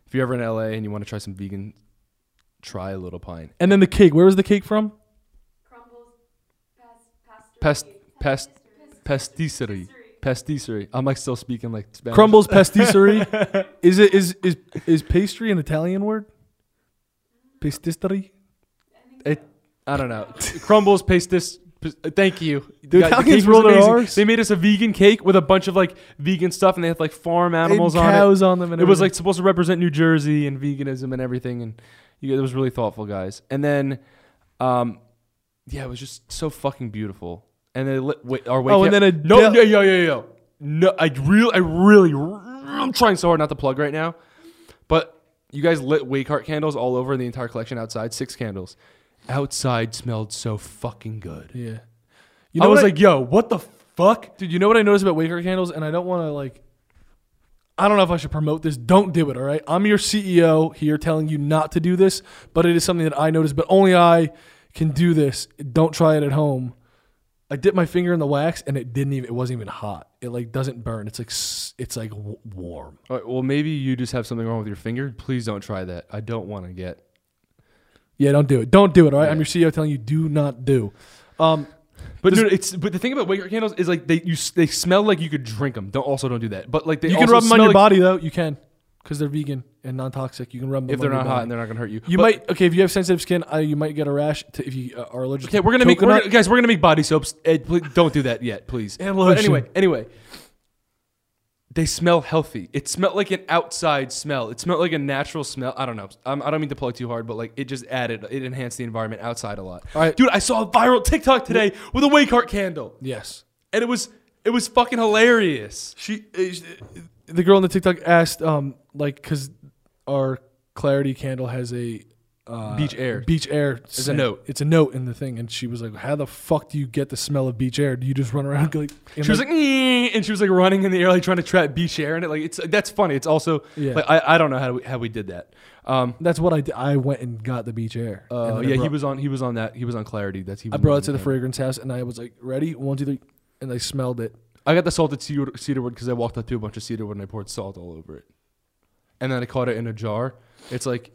if you're ever in LA and you want to try some vegan, try a Little Pine. And then the cake. Where was the cake from? Crumbles, past, Pest, pest, pastisserie, pastisserie. I'm like still speaking like Spanish. Crumbles (laughs) pastisserie. is it is is is pastry an Italian word? Pastisserie. It, I don't know. Crumbles, pastis. Thank you. The Yeah, Italians cake was their. They made us a vegan cake with a bunch of like vegan stuff, and they had like farm animals And on it. cows on them. And It was like supposed to represent New Jersey and veganism and everything, and you, it was really thoughtful, guys. And then, um, yeah, it was just so fucking beautiful. And then lit, wait, our wait Oh, and then a no, del- no, yo, yo, yo, no. I really, I really, I'm trying so hard not to plug right now, but you guys lit wake heart candles all over the entire collection outside. Six candles. Outside smelled so fucking good. yeah. you I was like, yo, what the fuck? dude, you know what I noticed about Waker candles, and I don't want to like. I don't know if I should promote this. Don't do it, all right? I'm your CEO here telling you not to do this, but it is something that I noticed, but only I can do this. Don't try it at home. I dipped my finger in the wax and it didn't even it wasn't even hot. It like doesn't burn. It's like it's like w- warm. All right, well, maybe you just have something wrong with your finger. Please don't try that. I don't want to get. Yeah, don't do it. Don't do it, all right? I'm your CEO telling you do not do. Um But dude, it's but the thing about Waker candles is like they you they smell like you could drink them. Don't also don't do that. But like they you can also rub them on your like- body though. You can cuz they're vegan and non-toxic. You can rub them if they're not hot and they're not gonna hurt you. You But- might okay if you have sensitive skin. Uh, you might get a rash to, if you uh, are allergic. Okay, we're gonna make we're gonna, guys. We're gonna make body soaps. Ed, please don't do that yet, please. And But lotion. anyway, anyway, they smell healthy. It smelled like an outside smell. It smelled like a natural smell. I don't know. Um, I don't mean to plug too hard, but like it just added. It enhanced the environment outside a lot. All right. dude. I saw a viral TikTok today with a Waycart candle, yes. and it was it was fucking hilarious. She, uh, the girl in the TikTok asked, um, like, because our Clarity candle has a uh, Beach air. Beach air. It's a note. It's a note in the thing, and she was like, "How the fuck do you get the smell of beach air? Do you just run around (laughs) like?" and She was like, and she was like running in the air, like trying to trap beach air in it. Like it's that's funny. It's also Yeah. like I, I don't know how we, how we did that. Um, "That's what I did. I went and got the beach air." uh, And then I yeah, he was on he was on that he was on Clarity. That's he. I brought it to the fragrance house, and I was like, "Ready? One, two, three. and I smelled it. I got the salted cedar, cedarwood because I walked up to a bunch of cedarwood and I poured salt all over it. And then I caught it in a jar. It's like,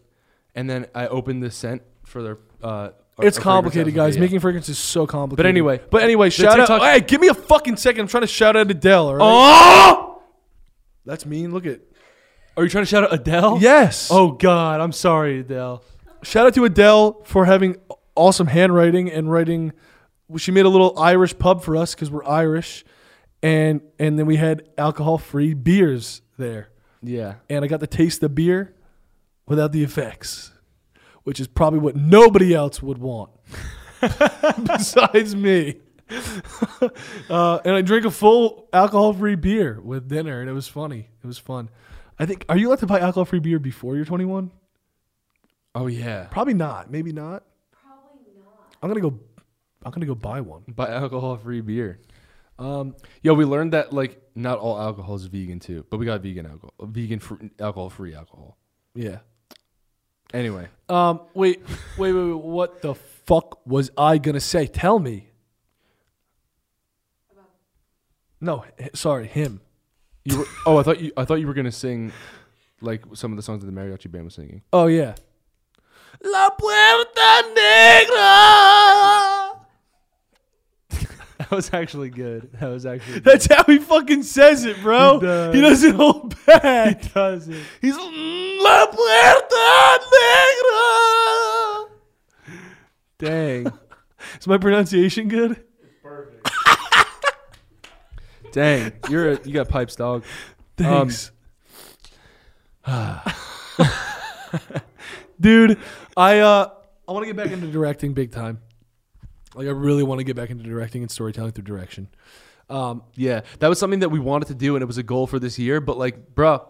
and then I opened the scent for their. Uh, our- It's our fragrance complicated, guys. Making fragrance is so complicated. But anyway, but anyway, shout TikTok- out. Hey, give me a fucking second. I'm trying to shout out Adele. All right? Oh! That's mean. Look at. Are you trying to shout out Adele? Yes. Oh God, I'm sorry, Adele. Shout out to Adele for having awesome handwriting and writing. She made a little Irish pub for us because we're Irish, and and then we had alcohol free beers there, Yeah. and I got to taste the beer without the effects, which is probably what nobody else would want (laughs) besides me. (laughs) uh, and I drank a full alcohol free beer with dinner, and it was funny. It was fun. I think. Are you allowed to buy alcohol free beer before you're 21? Oh yeah. Probably not. Maybe not. Probably not. I'm gonna go. I'm gonna go buy one. Buy alcohol-free beer. Um, Yo, we learned that like not all alcohol is vegan too, but we got vegan alcohol, vegan fr- alcohol-free alcohol. yeah. Anyway, Um, wait, wait, wait, wait. What the fuck was I gonna say? Tell me. No, h- sorry, him. you were, oh, I thought you I thought you were gonna sing like some of the songs that the mariachi band was singing. Oh yeah. La Puerta Negra. (laughs) That was actually good. That was actually. (laughs) That's how he fucking says it, bro. He does. He doesn't hold (laughs) back. He does it. He's La Puerta Negra. Dang. Is my pronunciation good? It's perfect. Dang. You're a, you got pipes, dog. Thanks. (sighs) Dude, I uh I want to get back into directing big time. Like I really want to get back into directing and storytelling through direction. Um Yeah, that was something that we wanted to do, and it was a goal for this year. But like, bruh,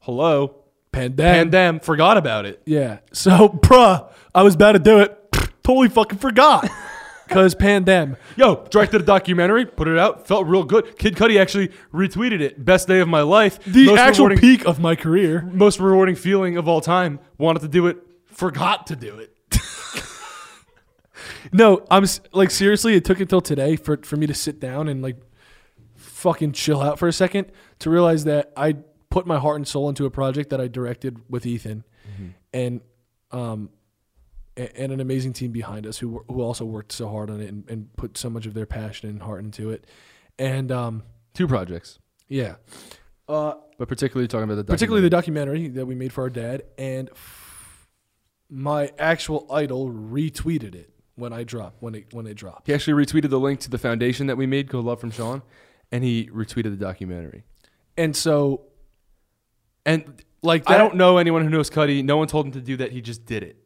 hello, pandemic. pandem, forgot about it. yeah. So, (laughs) bruh, I was about to do it. (laughs) totally fucking forgot. (laughs) Cuz pandem. Yo, directed a documentary, put it out, felt real good. Kid Cudi actually retweeted it. Best day of my life. The most actual peak of my career. most rewarding feeling of all time. Wanted to do it, forgot to do it. No, I'm like seriously. It took until today for for me to sit down and like fucking chill out for a second to realize that I put my heart and soul into a project that I directed with Ethan, and um, and an amazing team behind us who who also worked so hard on it and, and put so much of their passion and heart into it, and um, Two projects, yeah, uh, but particularly talking about the particularly the documentary that we made for our dad, and my actual idol retweeted it when I dropped when it when it dropped. He actually retweeted the link to the foundation that we made called Love from Sean, and he retweeted the documentary. And so, And like, I don't know anyone who knows Cudi. No one told him to do that. He just did it.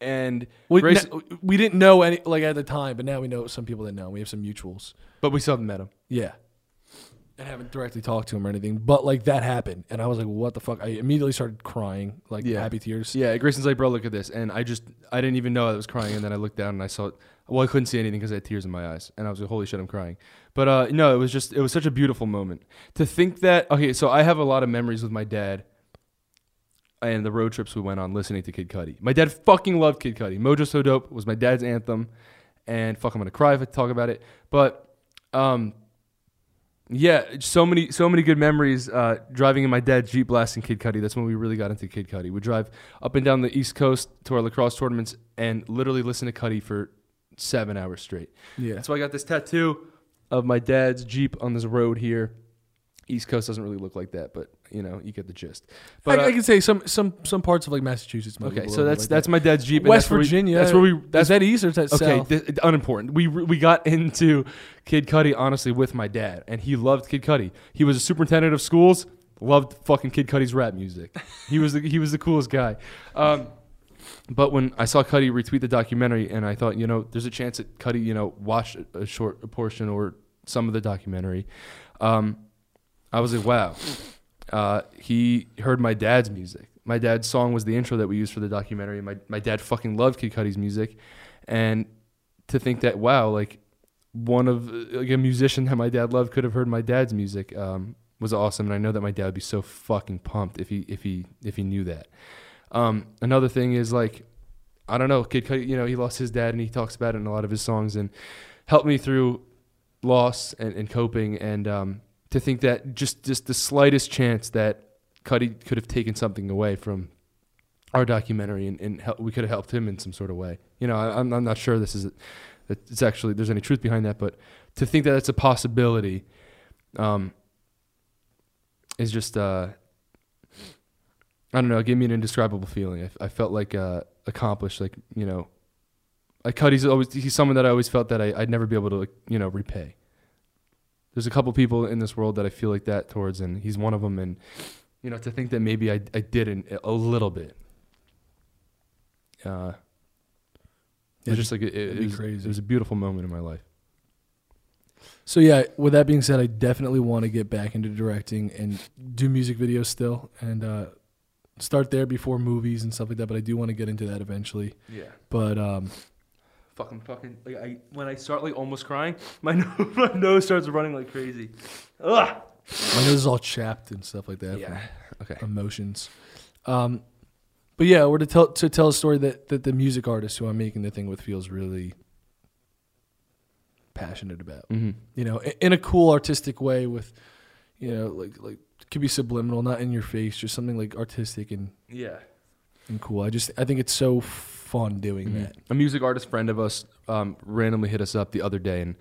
And We, Grace- no- we didn't know any like at the time, but now we know some people that know. We have some mutuals. but we still haven't met him. Yeah. And haven't directly talked to him or anything, but like that happened, and I was like, "What the fuck?" I immediately started crying, like Yeah. happy tears. Yeah, Grayson's like, bro, look at this, and I just I didn't even know I was crying, and then I looked down and I saw, well, I couldn't see anything because I had tears in my eyes, and I was like, holy shit, I'm crying. But uh, no, it was just it was such a beautiful moment to think that. Okay, so I have a lot of memories with my dad, and the road trips we went on listening to Kid Cudi. My dad fucking loved Kid Cudi. Mojo So Dope was my dad's anthem, and fuck, I'm gonna cry if I talk about it. But um, yeah, so many so many good memories uh, driving in my dad's Jeep blasting Kid Cudi. That's when we really got into Kid Cudi. We'd drive up and down the East Coast to our lacrosse tournaments and literally listen to Cudi for seven hours straight. yeah. That's why I got this tattoo of my dad's Jeep on this road here. East Coast doesn't really look like that, but you know, you get the gist. But I, uh, I can say some some some parts of like Massachusetts. okay, so that's like that's that. my dad's Jeep. West that's where we- Virginia. that's where we. That's is that east or is that Okay, south? th- unimportant. We we got (laughs) into Kid Cudi honestly with my dad, and he loved Kid Cudi. He was a superintendent of schools. Loved fucking Kid Cudi's rap music. He was the, he was the coolest guy. Um, but when I saw Cudi retweet the documentary, and I thought, you know, there's a chance that Cudi, you know, watched a, a short portion or some of the documentary. Um, I was like, wow. Uh, he heard my dad's music. My dad's song was the intro that we used for the documentary. My my dad fucking loved Kid Cudi's music, and to think that wow, like one of like a musician that my dad loved could have heard my dad's music um, was awesome. And I know that my dad would be so fucking pumped if he if he if he knew that. Um, another thing is like I don't know, Kid Cudi. You know, he lost his dad, and he talks about it in a lot of his songs, and helped me through loss and, and coping. And um, to think that just just the slightest chance that Cudi could have taken something away from our documentary and, and help, we could have helped him in some sort of way. You know, I, I'm I'm not sure this is that it's actually there's any truth behind that, but to think that it's a possibility, um, is just uh, I don't know. It gave me an indescribable feeling. I, I felt like uh, accomplished. Like you know, like Cudi's always he's someone that I always felt that I, I'd never be able to you know repay. There's a couple people in this world that I feel like that towards, and he's one of them. And you know, to think that maybe I I did in a little bit. Uh, it was just like it, it, was, crazy. it was a beautiful moment in my life. So yeah, with that being said, I definitely want to get back into directing and do music videos still, and uh, start there before movies and stuff like that. But I do want to get into that eventually. Yeah. But um, Fucking fucking like I when I start like almost crying, (laughs) my nose, my nose starts running like crazy. Ugh. my nose is all chapped and stuff like that. Yeah. Okay. emotions. Um, but yeah, we're to tell to tell a story that that the music artist who I'm making the thing with feels really passionate about. Mm-hmm. You know, i- in a cool artistic way with, you know, like like could be subliminal, not in your face, just something like artistic and Yeah. and cool. I just I think it's so fun doing Mhm. that. A music artist friend of us um, randomly hit us up the other day, and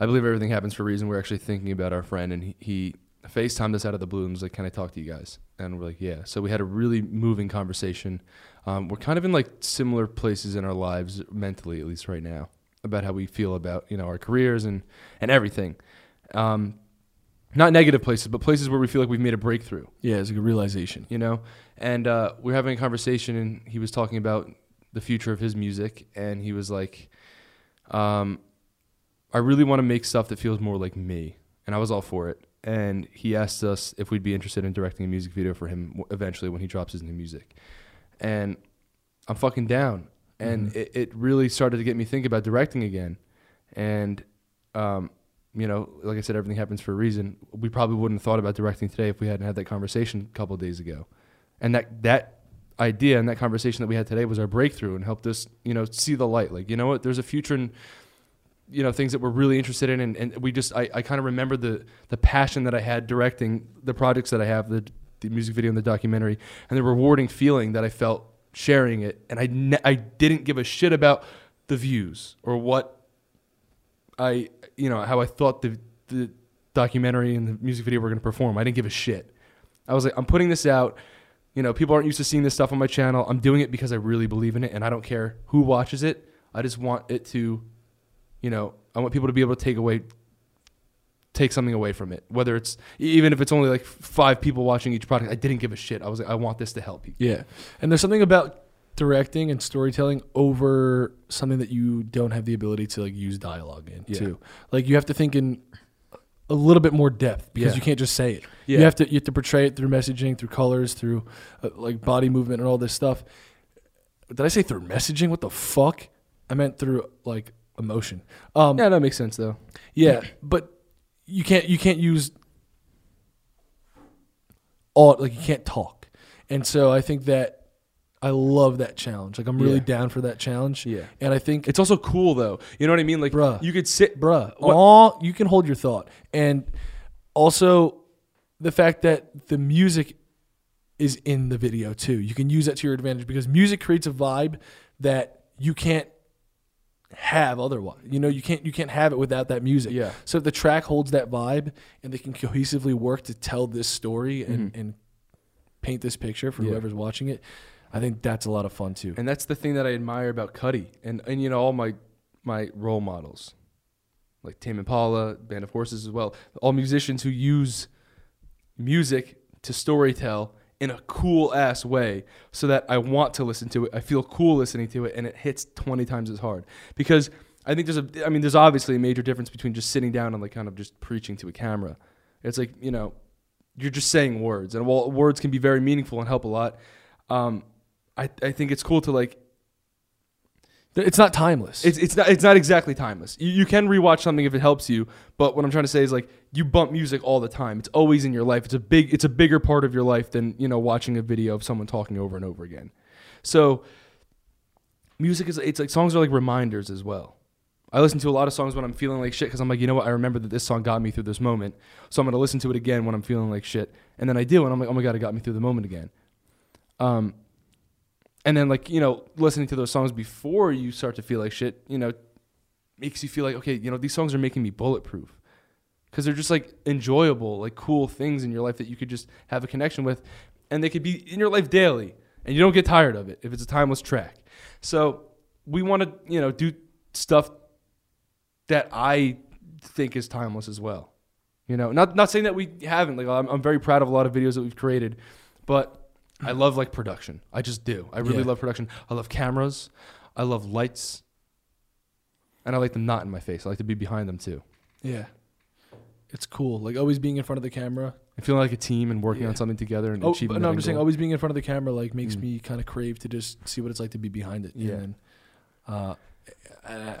I believe everything happens for a reason. We're actually thinking about our friend, and he, he FaceTimed us out of the blue and was like, "Can I talk to you guys?" And we're like, "Yeah." So we had a really moving conversation. Um, we're kind of in like similar places in our lives, mentally at least right now, about how we feel about you know our careers and and everything. Um, not negative places, but places where we feel like we've made a breakthrough Yeah, it's like a realization. you know and uh, we're having a conversation and he was talking about the future of his music and he was like um, i really want to make stuff that feels more like me and i was all for it and he asked us if we'd be interested in directing a music video for him w- eventually when he drops his new music and i'm fucking down and Mhm. it, it really started to get me think about directing again and um, you know, like I said, everything happens for a reason. We probably wouldn't have thought about directing today if we hadn't had that conversation a couple of days ago. And that that idea and that conversation that we had today was our breakthrough and helped us, you know, see the light. Like, you know what, there's a future in you know, things that we're really interested in and, and we just I, I kind of remember the the passion that I had directing the projects that I have, the the music video and the documentary, and the rewarding feeling that I felt sharing it. And I ne- I didn't give a shit about the views or what I you know how I thought the the documentary and the music video were going to perform. I didn't give a shit. I was like, I'm putting this out. You know, people aren't used to seeing this stuff on my channel. I'm doing it because I really believe in it, and I don't care who watches it. I just want it to, you know, I want people to be able to take away, take something away from it. Whether it's even if it's only like five people watching each product, I didn't give a shit. I was like, I want this to help people. Yeah, and there's something about directing and storytelling over something that you don't have the ability to like use dialogue in Yeah. too. Like you have to think in a little bit more depth because Yeah. you can't just say it. Yeah. You have to you have to portray it through messaging, through colors, through uh, like body movement and all this stuff. Did I say through messaging? What the fuck? I meant through like emotion. Um, Yeah, that makes sense though. yeah, but you can't you can't use all like you can't talk, and so I think that I love that challenge. Like I'm really Yeah. down for that challenge. Yeah. and I think It's also cool though. You know what I mean? Like, Bruh. you could sit, bruh, What- all you can hold your thought, and also the fact that the music is in the video too. You can use that to your advantage because music creates a vibe that you can't have otherwise. You know, you can't you can't have it without that music. Yeah. So if the track holds that vibe and they can cohesively work to tell this story and, and paint this picture for Mm-hmm. Yeah. whoever's watching it, I think that's a lot of fun too. and that's the thing that I admire about Cudi and and you know all my my role models, like Tame Impala, Band of Horses as well. All musicians who use music to storytell in a cool ass way so that I want to listen to it. I feel cool listening to it and it hits 20 times as hard. Because I think there's a I mean there's obviously a major difference between just sitting down and like kind of just preaching to a camera. It's like, you know, you're just saying words and while words can be very meaningful and help a lot, um I, I think it's cool to like It's not timeless. it's it's not it's not exactly timeless. You, you can rewatch something if it helps you, but what I'm trying to say is like you bump music all the time. It's always in your life. It's a big it's a bigger part of your life than you know watching a video of someone talking over and over again. So music is it's like songs are like reminders as well. I listen to a lot of songs when I'm feeling like shit because I'm like, you know what? I remember that this song got me through this moment, so I'm gonna listen to it again when I'm feeling like shit, and then I do, and I'm like, oh my god, it got me through the moment again. Um, and then like you know listening to those songs before you start to feel like shit you know makes you feel like okay you know these songs are making me bulletproof. Because they're just like enjoyable like cool things in your life that you could just have a connection with. And they could be in your life daily and you don't get tired of it if it's a timeless track. So we want to you know do stuff that i think is timeless as well. You know not not saying that we haven't like i'm, I'm very proud of a lot of videos that we've created but I love like production. I just do. I really Yeah. love production. I love cameras. I love lights. And I like them not in my face. I like to be behind them too. yeah. It's cool. Like always being in front of the camera. And feeling like a team and working Yeah. on something together and Oh, achieving no, I'm just saying, always being in front of the camera like makes Mm. me kind of crave to just see what it's like to be behind it. Yeah. And uh, I,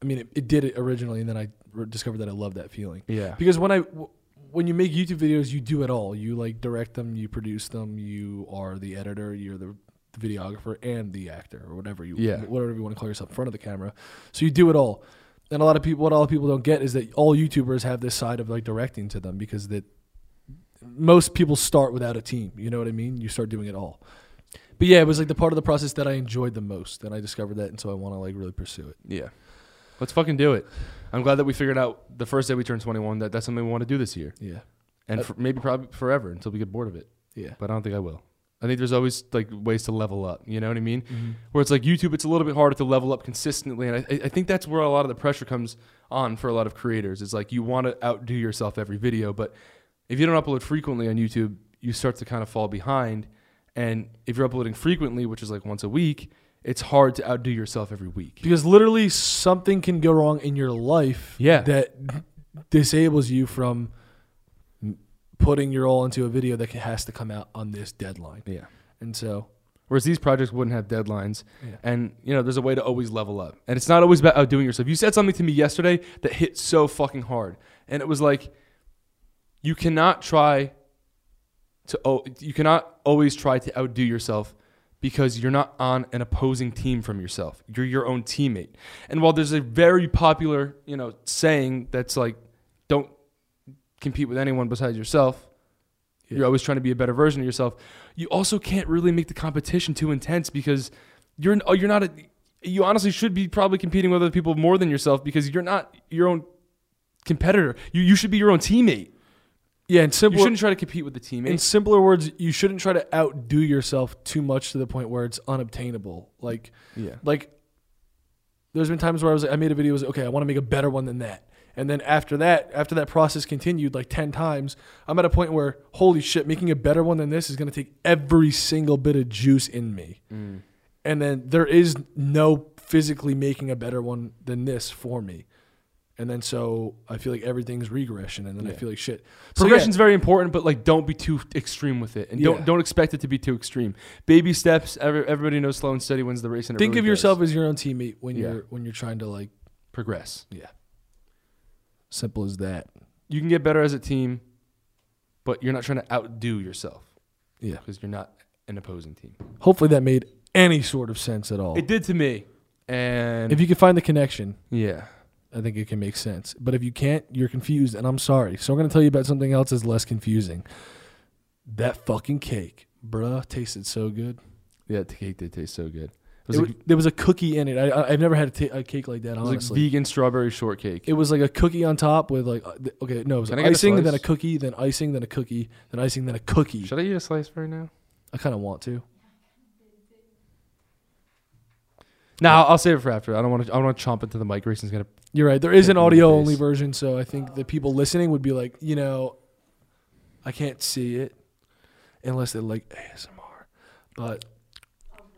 I mean, it, it did it originally, and then I re- discovered that I love that feeling Yeah. because when I w- when you make YouTube videos, you do it all. You like direct them, you produce them, you are the editor, you're the videographer and the actor or whatever you Yeah. whatever you want to call yourself in front of the camera. So you do it all. And a lot of people what a lot of people don't get is that all YouTubers have this side of like directing to them because that most people start without a team. You know what I mean? You start doing it all. But yeah, it was like the part of the process that I enjoyed the most, and I discovered that, and so I want to like really pursue it. Yeah. Let's fucking do it. I'm glad that we figured out the first day we turned 21 that that's something we want to do this year. Yeah, And Uh, for, maybe probably forever until we get bored of it. yeah, But I don't think I will. I think there's always like ways to level up. You know what I mean? mm-hmm. where it's like YouTube, it's a little bit harder to level up consistently, and I, I think that's where a lot of the pressure comes on for a lot of creators. It's like you want to outdo yourself every video, but if you don't upload frequently on YouTube, you start to kind of fall behind. And if you're uploading frequently, which is like once a week, it's hard to outdo yourself every week. because literally something can go wrong in your life. Yeah. that disables you from putting your all into a video that has to come out on this deadline. Yeah. And so, Whereas these projects wouldn't have deadlines, yeah. and you know, there's a way to always level up, and it's not always about outdoing yourself. You said something to me yesterday that hit so fucking hard, and it was like, you cannot try to oh, you cannot always try to outdo yourself because you're not on an opposing team from yourself. You're your own teammate. And while there's a very popular, you know, saying that's like, don't compete with anyone besides yourself. Yeah. You're always trying to be a better version of yourself. You also can't really make the competition too intense because you're oh, you're not a you honestly should be probably competing with other people more than yourself because you're not your own competitor. You you should be your own teammate. Yeah, and simple You shouldn't try to compete with the teammates. In simpler words, you shouldn't try to outdo yourself too much to the point where it's unobtainable. Like, Yeah. like, there's been times where I was like, I made a video, was like, okay, I want to make a better one than that. And then after that, after that process continued like 10 times, I'm at a point where, holy shit, making a better one than this is going to take every single bit of juice in me. Mm. And then there is no physically making a better one than this for me. And then so I feel like everything's regression, and then I Yeah. feel like shit. So, yeah, Progression's very important, but like don't be too extreme with it, and Yeah. don't don't expect it to be too extreme. Baby steps. Every, everybody knows slow and steady wins the race. And it think really of yourself does. as your own teammate when Yeah. you're when you're trying to like progress. Yeah. Simple as that. You can get better as a team, but you're not trying to outdo yourself Yeah. because you're not an opposing team. Hopefully that made any sort of sense at all. It did to me, and if you can find the connection, yeah, I think it can make sense. But if you can't, you're confused, and I'm sorry. So I'm going to tell you about something else that's less confusing. That fucking cake, bruh, tasted so good. yeah, the cake did taste so good. It It was, wa- like, there was a cookie in it. I, I've never had a, ta- a cake like that, it was like honestly. vegan strawberry shortcake. it was like a cookie on top with like, uh, okay, no, it was a icing, then a cookie, then icing, then a cookie, then icing, then a cookie. Should I eat a slice right now? I kind of want to. No, I'll, I'll save it for after. I don't want to. I don't want to chomp into the mic. Grayson's gonna. You're right. There is an Kick me in the audio only version, so I think the people listening would be like, you know, I can't see it unless they like ASMR. But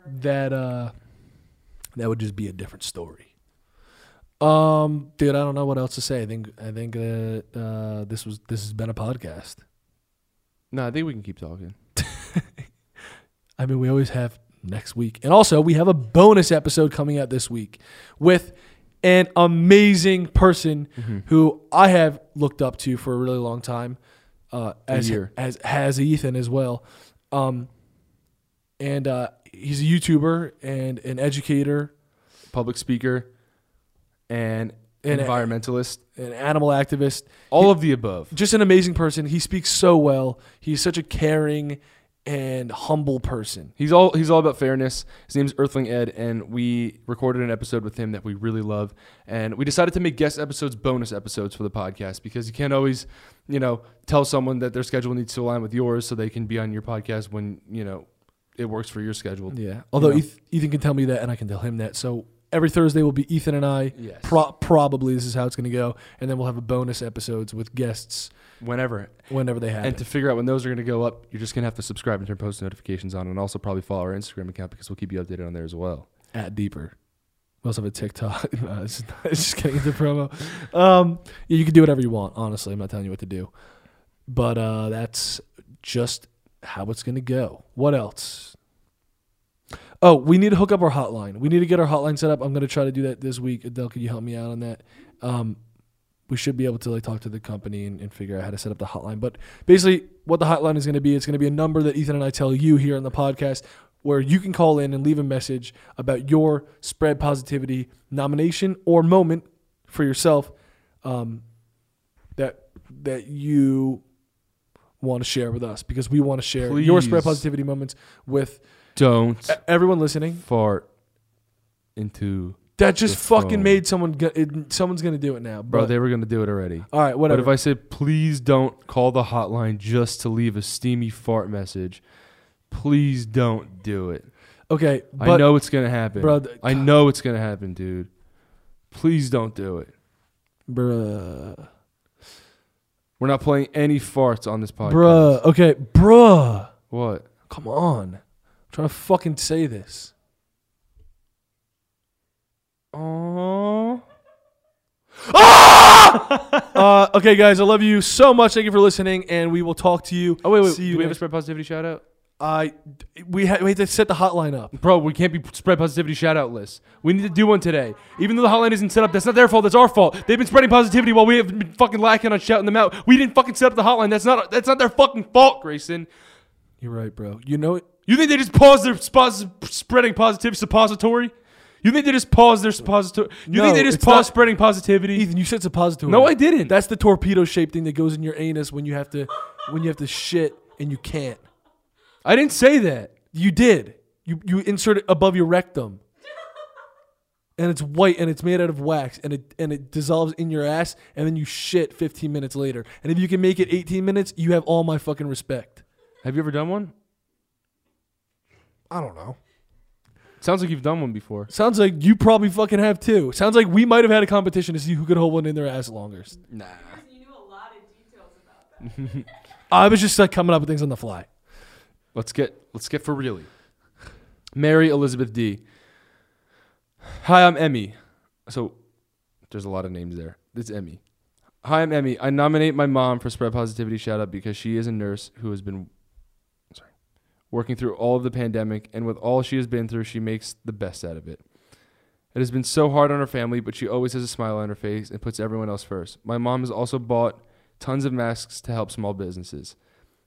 that uh that would just be a different story. Um, dude, I don't know what else to say. I think I think that uh, this was this has been a podcast. No, I think we can keep talking. (laughs) I mean, we always have next week. And also, we have a bonus episode coming out this week with an amazing person who I have looked up to for a really long time, uh, as, as has Ethan as well. Um, and uh, he's a YouTuber and an educator, Public speaker, and And- environmentalist. an animal activist. All of the above. Just an amazing person. He speaks so well. He's such a caring and humble person. He's all he's all about fairness. His name's Earthling Ed, and we recorded an episode with him that we really love. And we decided to make guest episodes bonus episodes for the podcast because you can't always, you know, tell someone that their schedule needs to align with yours so they can be on your podcast when you know it works for your schedule. Yeah. Although know. Ethan can tell me that, and I can tell him that. So every Thursday will be Ethan and I. Yes. Pro- probably this is how it's going to go, and then we'll have a bonus episodes with guests Whenever. whenever they happen. And to figure out when those are going to go up, you're just going to have to subscribe and turn post notifications on, and also probably follow our Instagram account because we'll keep you updated on there as well. at deeper. We also have a TikTok. (laughs) no, (laughs) it's, just, it's just getting into promo. Um, yeah, you can do whatever you want. Honestly, I'm not telling you what to do, but uh, that's just how it's going to go. What else? Oh, we need to hook up our hotline. We need to get our hotline set up. I'm going to try to do that this week. Adele, can you help me out on that? Um, we should be able to like talk to the company and, and figure out how to set up the hotline. But basically, what the hotline is going to be, it's going to be a number that Ethan and I tell you here on the podcast, where you can call in and leave a message about your spread positivity nomination or moment for yourself um, that that you want to share with us because we want to share your spread positivity moments with Don't everyone listening. fart into That just fucking phone. made someone. Go- it, someone's gonna do it now, bro. But, They were going to do it already. all right, whatever. But if I said, please don't call the hotline just to leave a steamy fart message, please don't do it. okay, I know it's gonna happen. bro, I know it's gonna happen, dude. Please don't do it. bruh, We're not playing any farts on this podcast. bruh. Okay, bruh. What? Come on, trying to fucking say this. Oh. (laughs) Uh, okay, guys, I love you so much. Thank you for listening, and we will talk to you. Oh wait, wait. See Do you we have a next- spread positivity shout out? I we ha- we have to set the hotline up. Bro, we can't be spread positivity shout out list. We need to do one today. Even though the hotline isn't set up, that's not their fault. That's our fault. They've been spreading positivity while we have been fucking lacking on shouting them out. We didn't fucking set up the hotline. That's not that's not their fucking fault, Grayson. You're right, bro. You know it. You think they just pause their spos- spreading positivity suppository? You think they just pause their suppository? You No, think they just it's paused not- spreading positivity? Ethan, you said suppository. No, I didn't. That's the torpedo shaped thing that goes in your anus when you have to when you have to shit and you can't. I didn't say that. You did. You you insert it above your rectum. And it's white and it's made out of wax and it and it dissolves in your ass and then you shit 15 minutes later. And if you can make it 18 minutes, you have all my fucking respect. Have you ever done one? I don't know. Sounds like you've done one before. Sounds like you probably fucking have too. Sounds like we might have had a competition to see who could hold one in their ass longest. Nah. You knew a lot of details about that. I was just like coming up with things on the fly. Let's get let's get for really. Mary Elizabeth D. Hi, I'm Emmy. So there's a lot of names there. it's Emmy. Hi, I'm Emmy. I nominate my mom for spread positivity shout out because she is a nurse who has been sorry, working through all of the pandemic and with all she has been through, she makes the best out of it. It has been so hard on her family, but she always has a smile on her face and puts everyone else first. My mom has also bought tons of masks to help small businesses.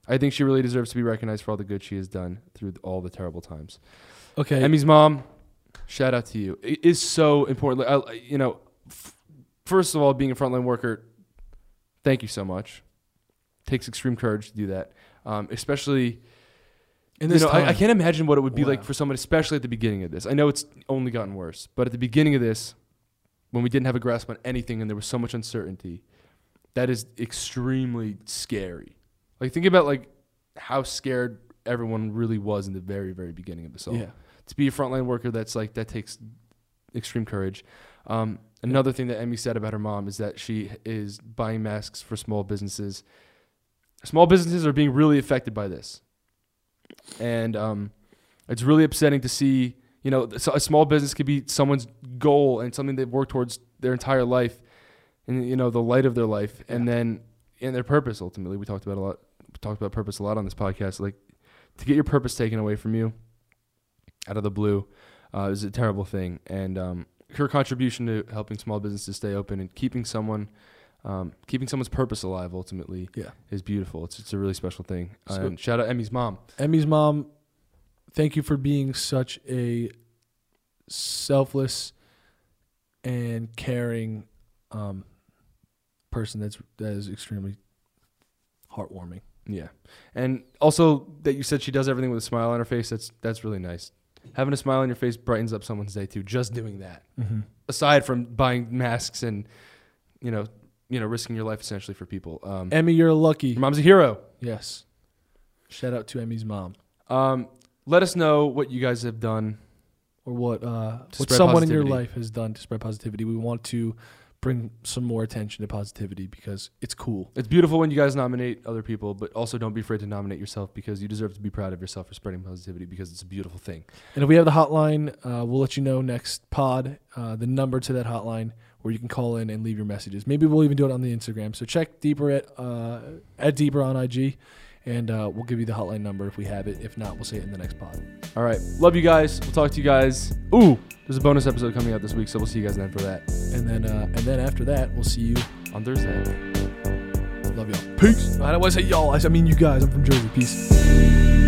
I think she really deserves to be recognized for all the good she has done through all the terrible times. Okay. Emmy's mom, shout out to you. It is so important. I, you know, f- first of all, being a frontline worker, thank you so much. Takes extreme courage to do that, um, especially. You know, I, I can't imagine what it would be like for someone, especially at the beginning of this. I know it's only gotten worse, but at the beginning of this, when we didn't have a grasp on anything and there was so much uncertainty, that is extremely scary. Like think about like how scared everyone really was in the very, very beginning of this all. Yeah. to be a frontline worker that's like that takes extreme courage. Um, another thing that emmy said about her mom is that she is buying masks for small businesses. Small businesses are being really affected by this and um, it's really upsetting to see you know a small business could be someone's goal and something they've worked towards their entire life and you know the light of their life. And then and their purpose ultimately. We talked about a lot talked about purpose a lot on this podcast. Like to get your purpose taken away from you out of the blue uh, is a terrible thing. And um, her contribution to helping small businesses stay open and keeping someone, um, keeping someone's purpose alive, ultimately, Yeah. is beautiful. It's it's a really special thing. So- and shout out Emmy's mom. Emmy's mom, thank you for being such a selfless and caring um, person. That's that is extremely heartwarming. Yeah, and also that you said she does everything with a smile on her face. That's that's really nice. Having a smile on your face brightens up someone's day too. Just doing that, Mm-hmm. aside from buying masks and you know, you know, risking your life essentially for people. Um, Emmy, you're lucky. your mom's a hero. Yes. Shout out to Emmy's mom. Um, let us know what you guys have done Or what uh, what someone in your life has done to spread positivity. We want to bring some more attention to positivity because it's cool. It's beautiful when you guys nominate other people, but also don't be afraid to nominate yourself because you deserve to be proud of yourself for spreading positivity because it's a beautiful thing. And if we have the hotline, uh, we'll let you know next pod uh, the number to that hotline where you can call in and leave your messages. Maybe we'll even do it on the Instagram. So check deeper at uh, at deeper on IG, and uh, we'll give you the hotline number if we have it. If not, we'll say it in the next pod. All right. Love you guys. We'll talk to you guys. Ooh, there's a bonus episode coming out this week, so we'll see you guys then for that And then uh, and then after that, we'll see you. on Thursday. Love y'all. Peace. I don't want to say y'all. I mean you guys. I'm from Jersey. Peace.